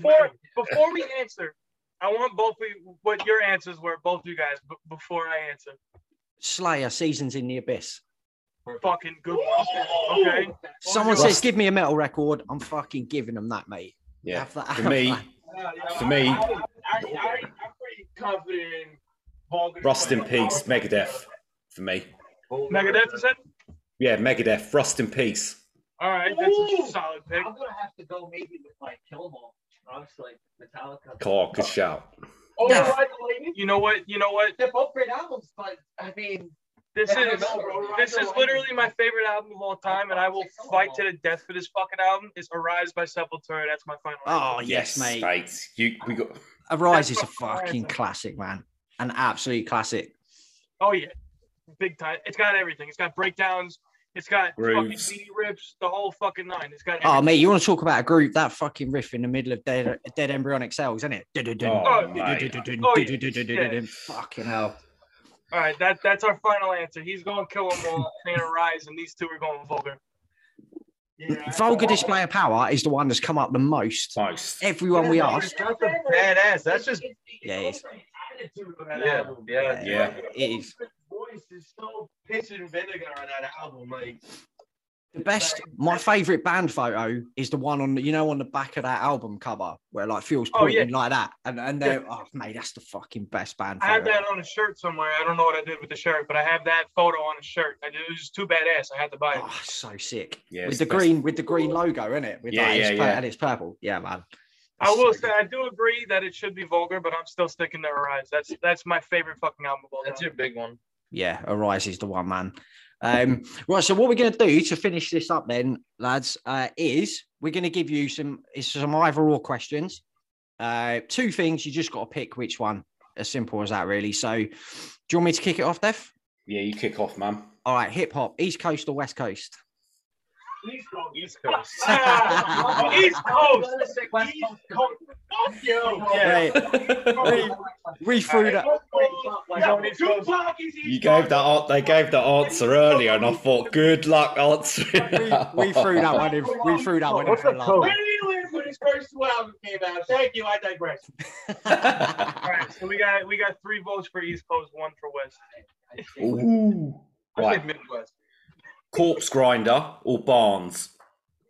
Speaker 4: before
Speaker 3: metal?
Speaker 4: before we answer, I want both of you what your answers were, both of you guys, b- before I answer.
Speaker 1: Slayer, Seasons in the Abyss.
Speaker 4: Fucking good one. Okay.
Speaker 1: Someone says, "Give me a metal record." I'm fucking giving them that, mate.
Speaker 2: Yeah.
Speaker 1: Have that.
Speaker 2: For me,
Speaker 3: Yeah, yeah,
Speaker 2: For me-
Speaker 3: I, I, I, I'm pretty confident in Vulgar
Speaker 2: Rust in Peace, Megadeth. For me.
Speaker 4: Megadeth, you said?
Speaker 2: Yeah, Megadeth, Rust in Peace.
Speaker 4: All right, that's a solid pick.
Speaker 6: I'm gonna have to go maybe with like Kill 'Em All. Honestly, Metallica.
Speaker 2: Oh, good shout.
Speaker 3: Oh,
Speaker 1: Yeah.
Speaker 3: right, lady.
Speaker 4: You know what? You know what?
Speaker 6: They're both great albums, but I mean,
Speaker 4: This is
Speaker 6: know,
Speaker 4: this is literally my favorite album of all time, and I will fight to the death for this fucking album. It's Arise by Sepultura. That's my final.
Speaker 1: Oh yes, mate.
Speaker 2: You we got
Speaker 1: Arise is a fucking classic, man. An absolute classic.
Speaker 4: Oh yeah, big time. It's got everything. It's got breakdowns. It's got fucking
Speaker 2: Grooves.
Speaker 4: beat rips. The whole fucking nine. It's got.
Speaker 1: Oh,
Speaker 4: everything.
Speaker 1: mate, you want to talk about a group? That fucking riff in the middle of Dead, dead Embryonic Cells, isn't it?
Speaker 2: Oh, mate.
Speaker 4: Oh, yeah.
Speaker 1: Fucking hell.
Speaker 4: All right, that that's our final answer. He's going kill them all, saying Arise, and these two are going vulgar.
Speaker 3: Yeah.
Speaker 1: Vulgar Display of Power is the one that's come up the most.
Speaker 2: most.
Speaker 1: Everyone we asked.
Speaker 5: That's a badass. That's just
Speaker 1: Yeah, it is.
Speaker 3: Attitude of that
Speaker 5: yeah,
Speaker 3: album.
Speaker 5: yeah.
Speaker 2: Yeah.
Speaker 1: It is.
Speaker 3: His voice is so piss and vinegar on that album. Like,
Speaker 1: The best, my favorite band photo is the one on the, you know, on the back of that album cover where like Phil's
Speaker 4: Oh, yeah.
Speaker 1: pointing like that. And and they're, oh, mate, that's the fucking best band
Speaker 4: I have that on a shirt somewhere. I don't know what I did with the shirt, but I have that photo on a shirt. I did, it was just too badass. I had to buy it.
Speaker 1: Oh, so sick.
Speaker 2: Yeah,
Speaker 1: with the
Speaker 2: the best.
Speaker 1: green, with the green logo in it. With
Speaker 2: Yeah,
Speaker 1: like,
Speaker 2: yeah,
Speaker 1: pur-
Speaker 2: yeah.
Speaker 1: And it's purple. Yeah, man.
Speaker 4: I will
Speaker 1: So
Speaker 4: say I do agree that it should be vulgar, but I'm still sticking to Arise. That's that's my favorite fucking album of all
Speaker 5: That's your big one.
Speaker 1: Yeah, Arise is the one, man. Um, right, so what we're going to do to finish this up, then, lads, uh, is we're going to give you some it's some either or questions. Uh, two things. You just got to pick which one. As simple as that, really. So, do you want me to kick it off, Def?
Speaker 2: Yeah, you kick off, man.
Speaker 1: All right, hip hop, East Coast or West Coast?
Speaker 3: East Coast.
Speaker 5: East Coast.
Speaker 4: East Coast.
Speaker 3: East Coast. Fuck you.
Speaker 4: Yeah.
Speaker 1: Right. We threw that.
Speaker 3: Yeah, Tupac is East
Speaker 2: You gave that. An- They gave that answer earlier, and I thought, good luck answering.
Speaker 1: We, we threw that one in. We threw that one in for a laugh.
Speaker 3: Where did he live when his first two albums came out? Thank you. I digress.
Speaker 4: All right, so we got we got three votes for East Coast, one for West.
Speaker 2: Ooh.
Speaker 5: I
Speaker 2: Right.
Speaker 5: Midwest.
Speaker 2: Corpse Grinder or Barnes?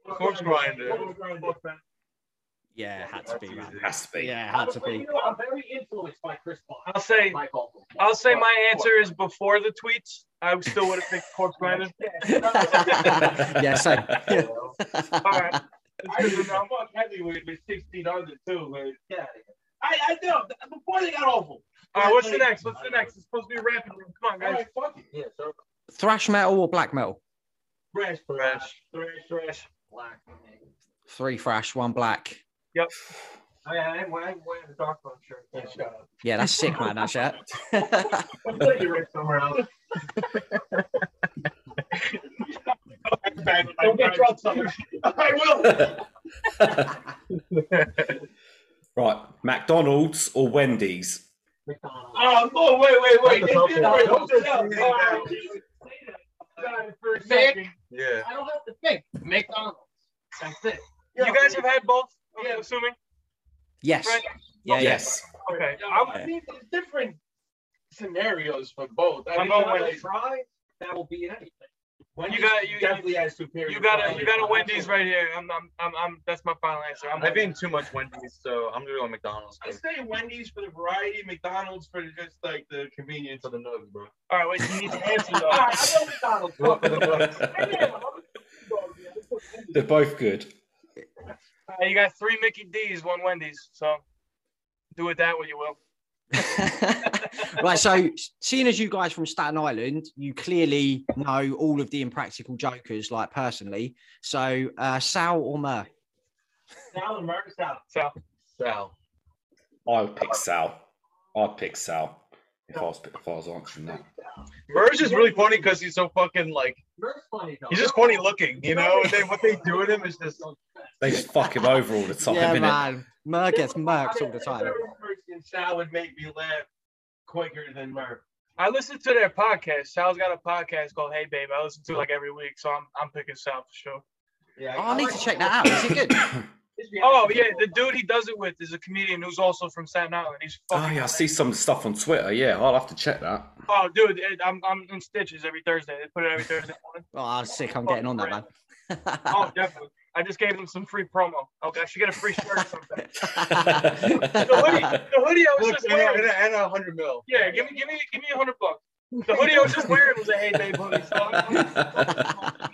Speaker 5: Corpse grinder.
Speaker 1: Yeah, had to be, man.
Speaker 2: Has to be.
Speaker 1: Yeah, had to be.
Speaker 6: you know, I'm very influenced by Chris Paul.
Speaker 4: I'll say
Speaker 6: Mike
Speaker 4: I'll say my answer is before the tweets. I still would have picked corpse grinder.
Speaker 1: yeah, same. Yeah.
Speaker 4: All right.
Speaker 3: I was now fuck heavyweight with Six Feet Under too, man.
Speaker 6: Get out of here.
Speaker 3: I I know before they got awful.
Speaker 4: All right. What's the next? What's the next? It's supposed to be a rapid one. Come on, guys.
Speaker 3: right, fuck it.
Speaker 6: Yeah, so
Speaker 1: Thrash metal or black metal?
Speaker 3: Thrash,
Speaker 5: Thrash.
Speaker 3: thrash, thrash.
Speaker 6: black.
Speaker 1: Three thrash, one black.
Speaker 6: I, I am wearing, wearing the Darkthrone shirt.
Speaker 3: Yeah, shut.
Speaker 1: Yeah, that's sick, man. That shirt.
Speaker 3: I'm putting you right somewhere else.
Speaker 6: Don't get drunk, suckers.
Speaker 3: I will.
Speaker 2: Right, McDonald's or Wendy's?
Speaker 6: McDonald's.
Speaker 3: Oh, no, wait, wait, wait.
Speaker 6: Wait,
Speaker 3: It's
Speaker 6: wait,
Speaker 3: different.
Speaker 6: wait,
Speaker 3: Hold
Speaker 6: wait,
Speaker 3: this up.
Speaker 6: wait,
Speaker 3: All
Speaker 6: wait.
Speaker 3: right. For a second.
Speaker 5: Yeah.
Speaker 6: I don't have to think. McDonald's. That's it.
Speaker 4: You guys have had both. I'm
Speaker 3: Yeah.
Speaker 4: assuming.
Speaker 1: yes.
Speaker 4: Right.
Speaker 1: Yeah, yeah.
Speaker 2: Yes.
Speaker 4: Okay.
Speaker 3: Yeah, I mean, there's different scenarios for both. I
Speaker 4: I'm
Speaker 3: mean,
Speaker 4: going
Speaker 3: I-
Speaker 4: Wendy's.
Speaker 6: Try. That will be anything.
Speaker 3: Wendy's
Speaker 4: You got- you-
Speaker 3: definitely has superior.
Speaker 4: You got a you got a Wendy's right here. I'm I'm I'm, I'm that's my final answer. I'm
Speaker 5: I've eaten too much Wendy's, so I'm gonna go McDonald's.
Speaker 3: I say Wendy's for the variety, McDonald's for just like the convenience of the nugs, bro.
Speaker 4: All right, wait. You need to answer
Speaker 3: All
Speaker 4: though.
Speaker 3: right, I go McDonald's. bro, for the nugs.
Speaker 2: They're both good.
Speaker 4: Uh, you got three Mickey D's, one Wendy's. So do with that what you will.
Speaker 1: right. So, seeing as you guys from Staten Island, you clearly know all of the impractical jokers, like personally. So, uh, Sal or Murr?
Speaker 3: Sal and Mark Sal.
Speaker 4: So
Speaker 5: Sal.
Speaker 2: I would pick Sal. I'd pick Sal if I was if I was answering that.
Speaker 5: Merge is really funny because he's so fucking like
Speaker 6: Murr's funny though.
Speaker 5: he's just funny looking, you know. And then what they do with him is just
Speaker 2: They just fuck him over all the time.
Speaker 1: yeah,
Speaker 2: innit?
Speaker 1: man. Murr gets murked all the time.
Speaker 3: Every person Sal would make me laugh quicker than Mark.
Speaker 4: I listen to their podcast. Sal's got a podcast called Hey Babe. I listen to it like every week, so I'm I'm picking Sal for sure.
Speaker 3: Yeah,
Speaker 1: Oh, I need to check that out. Is it good?
Speaker 4: Oh yeah, the dude he does it with is a comedian who's also from Staten Island. He's
Speaker 2: Oh yeah, I see some stuff on Twitter. Yeah, I'll have to check that.
Speaker 4: Oh, dude, it, I'm I'm in stitches every Thursday. They put it every Thursday morning.
Speaker 1: Oh, I'm sick. I'm getting on that, man.
Speaker 4: Oh, definitely. I just gave them some free promo. Okay, I should get a free shirt or something. The hoodie, the hoodie I was
Speaker 5: Look,
Speaker 4: just
Speaker 5: and,
Speaker 4: wearing.
Speaker 5: a, and a hundred mil.
Speaker 4: Yeah, give me, give me, give me a hundred bucks. The hoodie I was just wearing was a Hey Babe hoodie. So I'm,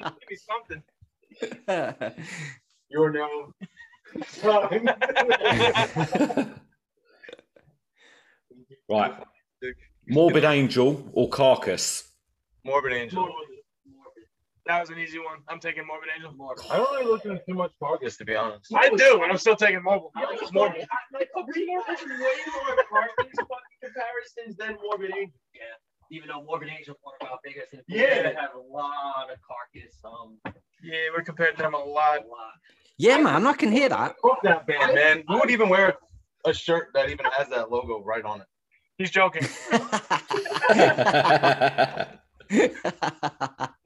Speaker 4: I'm, give me something.
Speaker 3: You're now.
Speaker 2: right, Morbid Angel or Carcass?
Speaker 5: Morbid Angel.
Speaker 4: That was an easy one. I'm taking Morbid Angel.
Speaker 5: I don't really listen to too much Carcass to be honest.
Speaker 4: I do, and I'm still taking Mobile.
Speaker 3: Morbid.
Speaker 4: Morbid.
Speaker 3: Like, way more Cartons fucking comparisons than Morbid Angel.
Speaker 6: Yeah. Even though Morbid Angel one of our biggest and
Speaker 3: Yeah.
Speaker 6: they have a lot of carcass. Um,
Speaker 4: Yeah, we're comparing them a lot.
Speaker 6: a lot.
Speaker 1: yeah, man. I can hear that.
Speaker 3: Fuck that band, man.
Speaker 5: Man, who would even wear a shirt that even has that logo right on it?
Speaker 4: He's joking.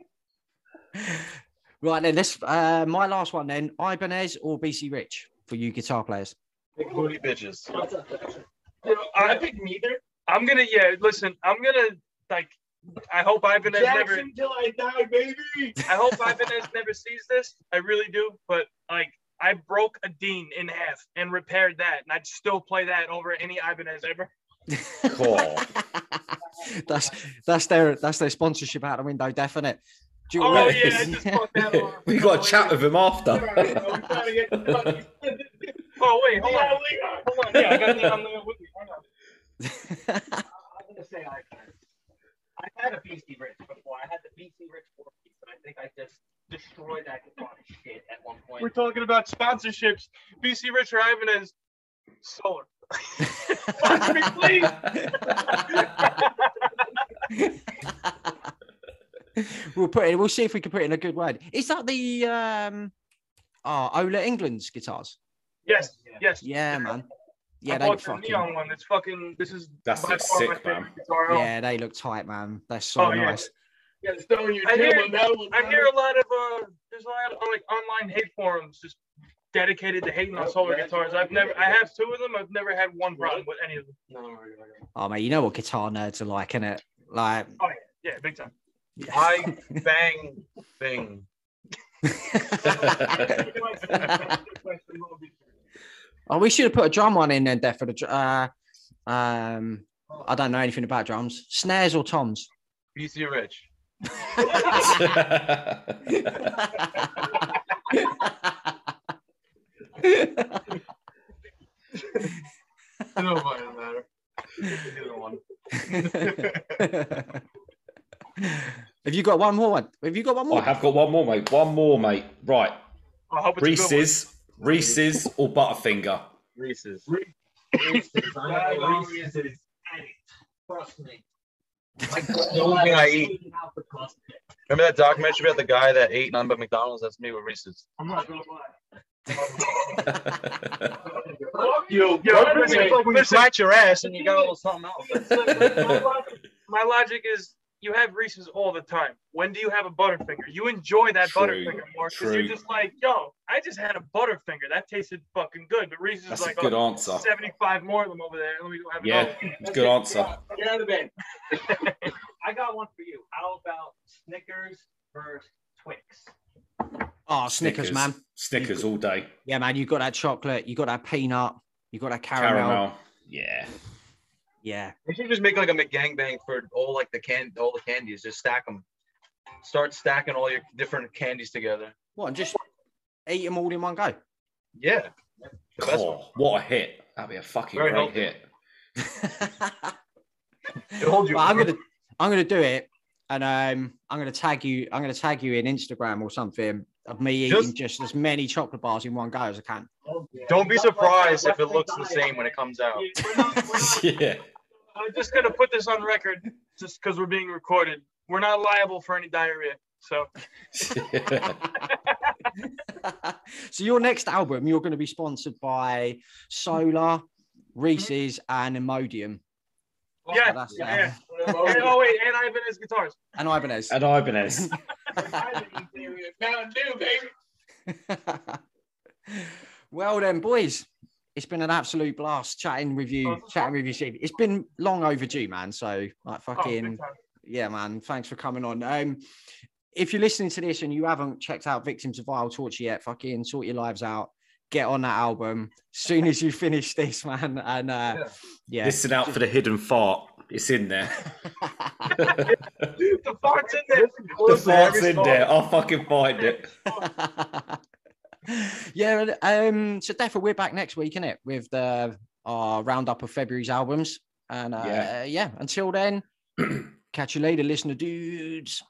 Speaker 1: right then, this uh, my last one then. Ibanez or BC Rich for you guitar players.
Speaker 5: Big booty bitches.
Speaker 3: I pick neither.
Speaker 4: I'm gonna, yeah. Listen, I'm gonna like. I hope Ibanez never.
Speaker 3: Jackson till I die, baby.
Speaker 4: I hope Ibanez never sees this. I really do. But like, I broke a Dean in half and repaired that, and I'd still play that over any Ibanez ever.
Speaker 2: cool.
Speaker 1: that's that's their that's their sponsorship out the window, definite. Do you
Speaker 4: Oh
Speaker 1: know-
Speaker 4: yeah, I just fucked that off.
Speaker 2: we got to chat with him after.
Speaker 4: Oh wait, hold on, hold on. Yeah, I got Neon Leon with me. Hold on.
Speaker 6: I'm gonna say I I had a BC Rich before. I had the BC Rich four piece, and I think I just destroyed that guitar to shit at one point.
Speaker 4: We're talking about sponsorships. BC Rich or Ibanez, solar. Sponsor me, please.
Speaker 1: we'll put it. We'll see if we can put it in a good word. Is that the um, oh, Ola Englund's guitars?
Speaker 4: Yes, yes.
Speaker 1: Yeah, man. Yeah,
Speaker 4: I
Speaker 1: they
Speaker 4: bought
Speaker 1: look
Speaker 4: the
Speaker 1: fucking.
Speaker 4: neon one. It's fucking. This is
Speaker 2: That's
Speaker 4: by far my
Speaker 2: sick,
Speaker 4: favorite
Speaker 2: man.
Speaker 4: guitar.
Speaker 1: Yeah, they look tight, man. They're so
Speaker 4: Oh, yeah.
Speaker 1: nice.
Speaker 3: Yeah, throwing your
Speaker 4: I
Speaker 3: gym
Speaker 4: hear-
Speaker 3: on that one.
Speaker 4: I hear a lot of uh, there's a lot of like online hate forums just dedicated to hating on solar guitars. I've never, I have two of them. I've never had one problem with any of them.
Speaker 3: No, no, no, no.
Speaker 1: Oh man, you know what guitar nerds are like, innit? Like, oh
Speaker 4: yeah, Yeah, big time.
Speaker 5: I bang thing.
Speaker 1: oh, we should have put a drum one in then, Def, for the. Uh, um, I don't know anything about drums. Snares or toms?
Speaker 5: BC Rich.
Speaker 3: It don't matter. Either one.
Speaker 1: Have you got one more? One? Have you got one more?
Speaker 2: I have got one more, mate. One more, mate. Right.
Speaker 4: I hope it's a good one.
Speaker 2: Reese's, Reese's or Butterfinger?
Speaker 5: Reese's.
Speaker 6: Reese's, I know Reese's
Speaker 3: Reese's.
Speaker 6: is Trust me.
Speaker 5: The only thing I eat.
Speaker 6: Out the crust.
Speaker 5: Remember that documentary about the guy that ate none but McDonald's? That's me with Reese's.
Speaker 3: I'm not gonna lie.
Speaker 4: Fuck
Speaker 3: you.
Speaker 4: Yo,
Speaker 5: It's
Speaker 4: listen,
Speaker 5: like when you
Speaker 4: listen,
Speaker 5: smash your ass and you got a little something else.
Speaker 4: my, logic, my logic is you have Reese's all the time. When do you have a Butterfinger? You enjoy that
Speaker 2: True,
Speaker 4: Butterfinger more because you're just like, yo, I just had a Butterfinger. That tasted fucking good. But Reese's
Speaker 2: That's
Speaker 4: is
Speaker 2: a
Speaker 4: like,
Speaker 2: good
Speaker 4: oh,
Speaker 2: answer.
Speaker 4: 75 more of them over there. Let me go have
Speaker 2: Yeah, it's a good answer.
Speaker 6: Get out of bed. I got one for you. How about Snickers versus Twix?
Speaker 1: Oh, Snickers, man.
Speaker 2: Snickers all day.
Speaker 1: Yeah, man. You got that chocolate. You got that peanut. You got that caramel.
Speaker 2: Caramel. Yeah.
Speaker 1: Yeah.
Speaker 5: You should just make like a McGangbang for all like the can, all the candies. Just stack them. Start stacking all your different candies together.
Speaker 1: What? And just eat them all in one go.
Speaker 5: Yeah, the.
Speaker 2: Oh, what a hit. That'd be a fucking
Speaker 5: Very
Speaker 2: great
Speaker 5: healthy.
Speaker 2: hit.
Speaker 5: It you.
Speaker 1: Well, I'm gonna I'm gonna do it, and um, I'm gonna tag you. I'm gonna tag you in Instagram or something of me
Speaker 5: Just-
Speaker 1: eating just as many chocolate bars in one go as I can.
Speaker 5: Don't be surprised if it looks the same when it comes out.
Speaker 4: We're not- we're not-
Speaker 2: yeah.
Speaker 4: I'm just gonna put this on record, just because we're being recorded. We're not liable for any diarrhea. So
Speaker 1: so your next album, you're going to be sponsored by Solar, Reese's, and Imodium.
Speaker 4: yeah,
Speaker 1: that's- uh,
Speaker 4: yeah. And, oh wait, and Ibanez guitars.
Speaker 1: and Ibanez.
Speaker 2: and Ibanez.
Speaker 3: Mountain Dew, baby.
Speaker 1: well then, boys, it's been an absolute blast chatting with you, chatting with you, Steve. It's been long overdue, man. So like
Speaker 4: Oh,
Speaker 1: fucking
Speaker 4: big time.
Speaker 1: yeah, man. Thanks for coming on. Um, if you're listening to this and you haven't checked out Victims of Vile Torture yet, fucking sort your lives out. Get on that album as soon as you finish this, man. And uh, yeah,
Speaker 2: Listen out for the hidden fart. It's in there.
Speaker 4: the fart's in there.
Speaker 2: the fart's in there. I'll fucking find it.
Speaker 1: yeah. Um, so definitely we're back next week, innit? With the our roundup of February's albums. And uh,
Speaker 2: Yeah.
Speaker 1: yeah, until then, catch you later, listener dudes.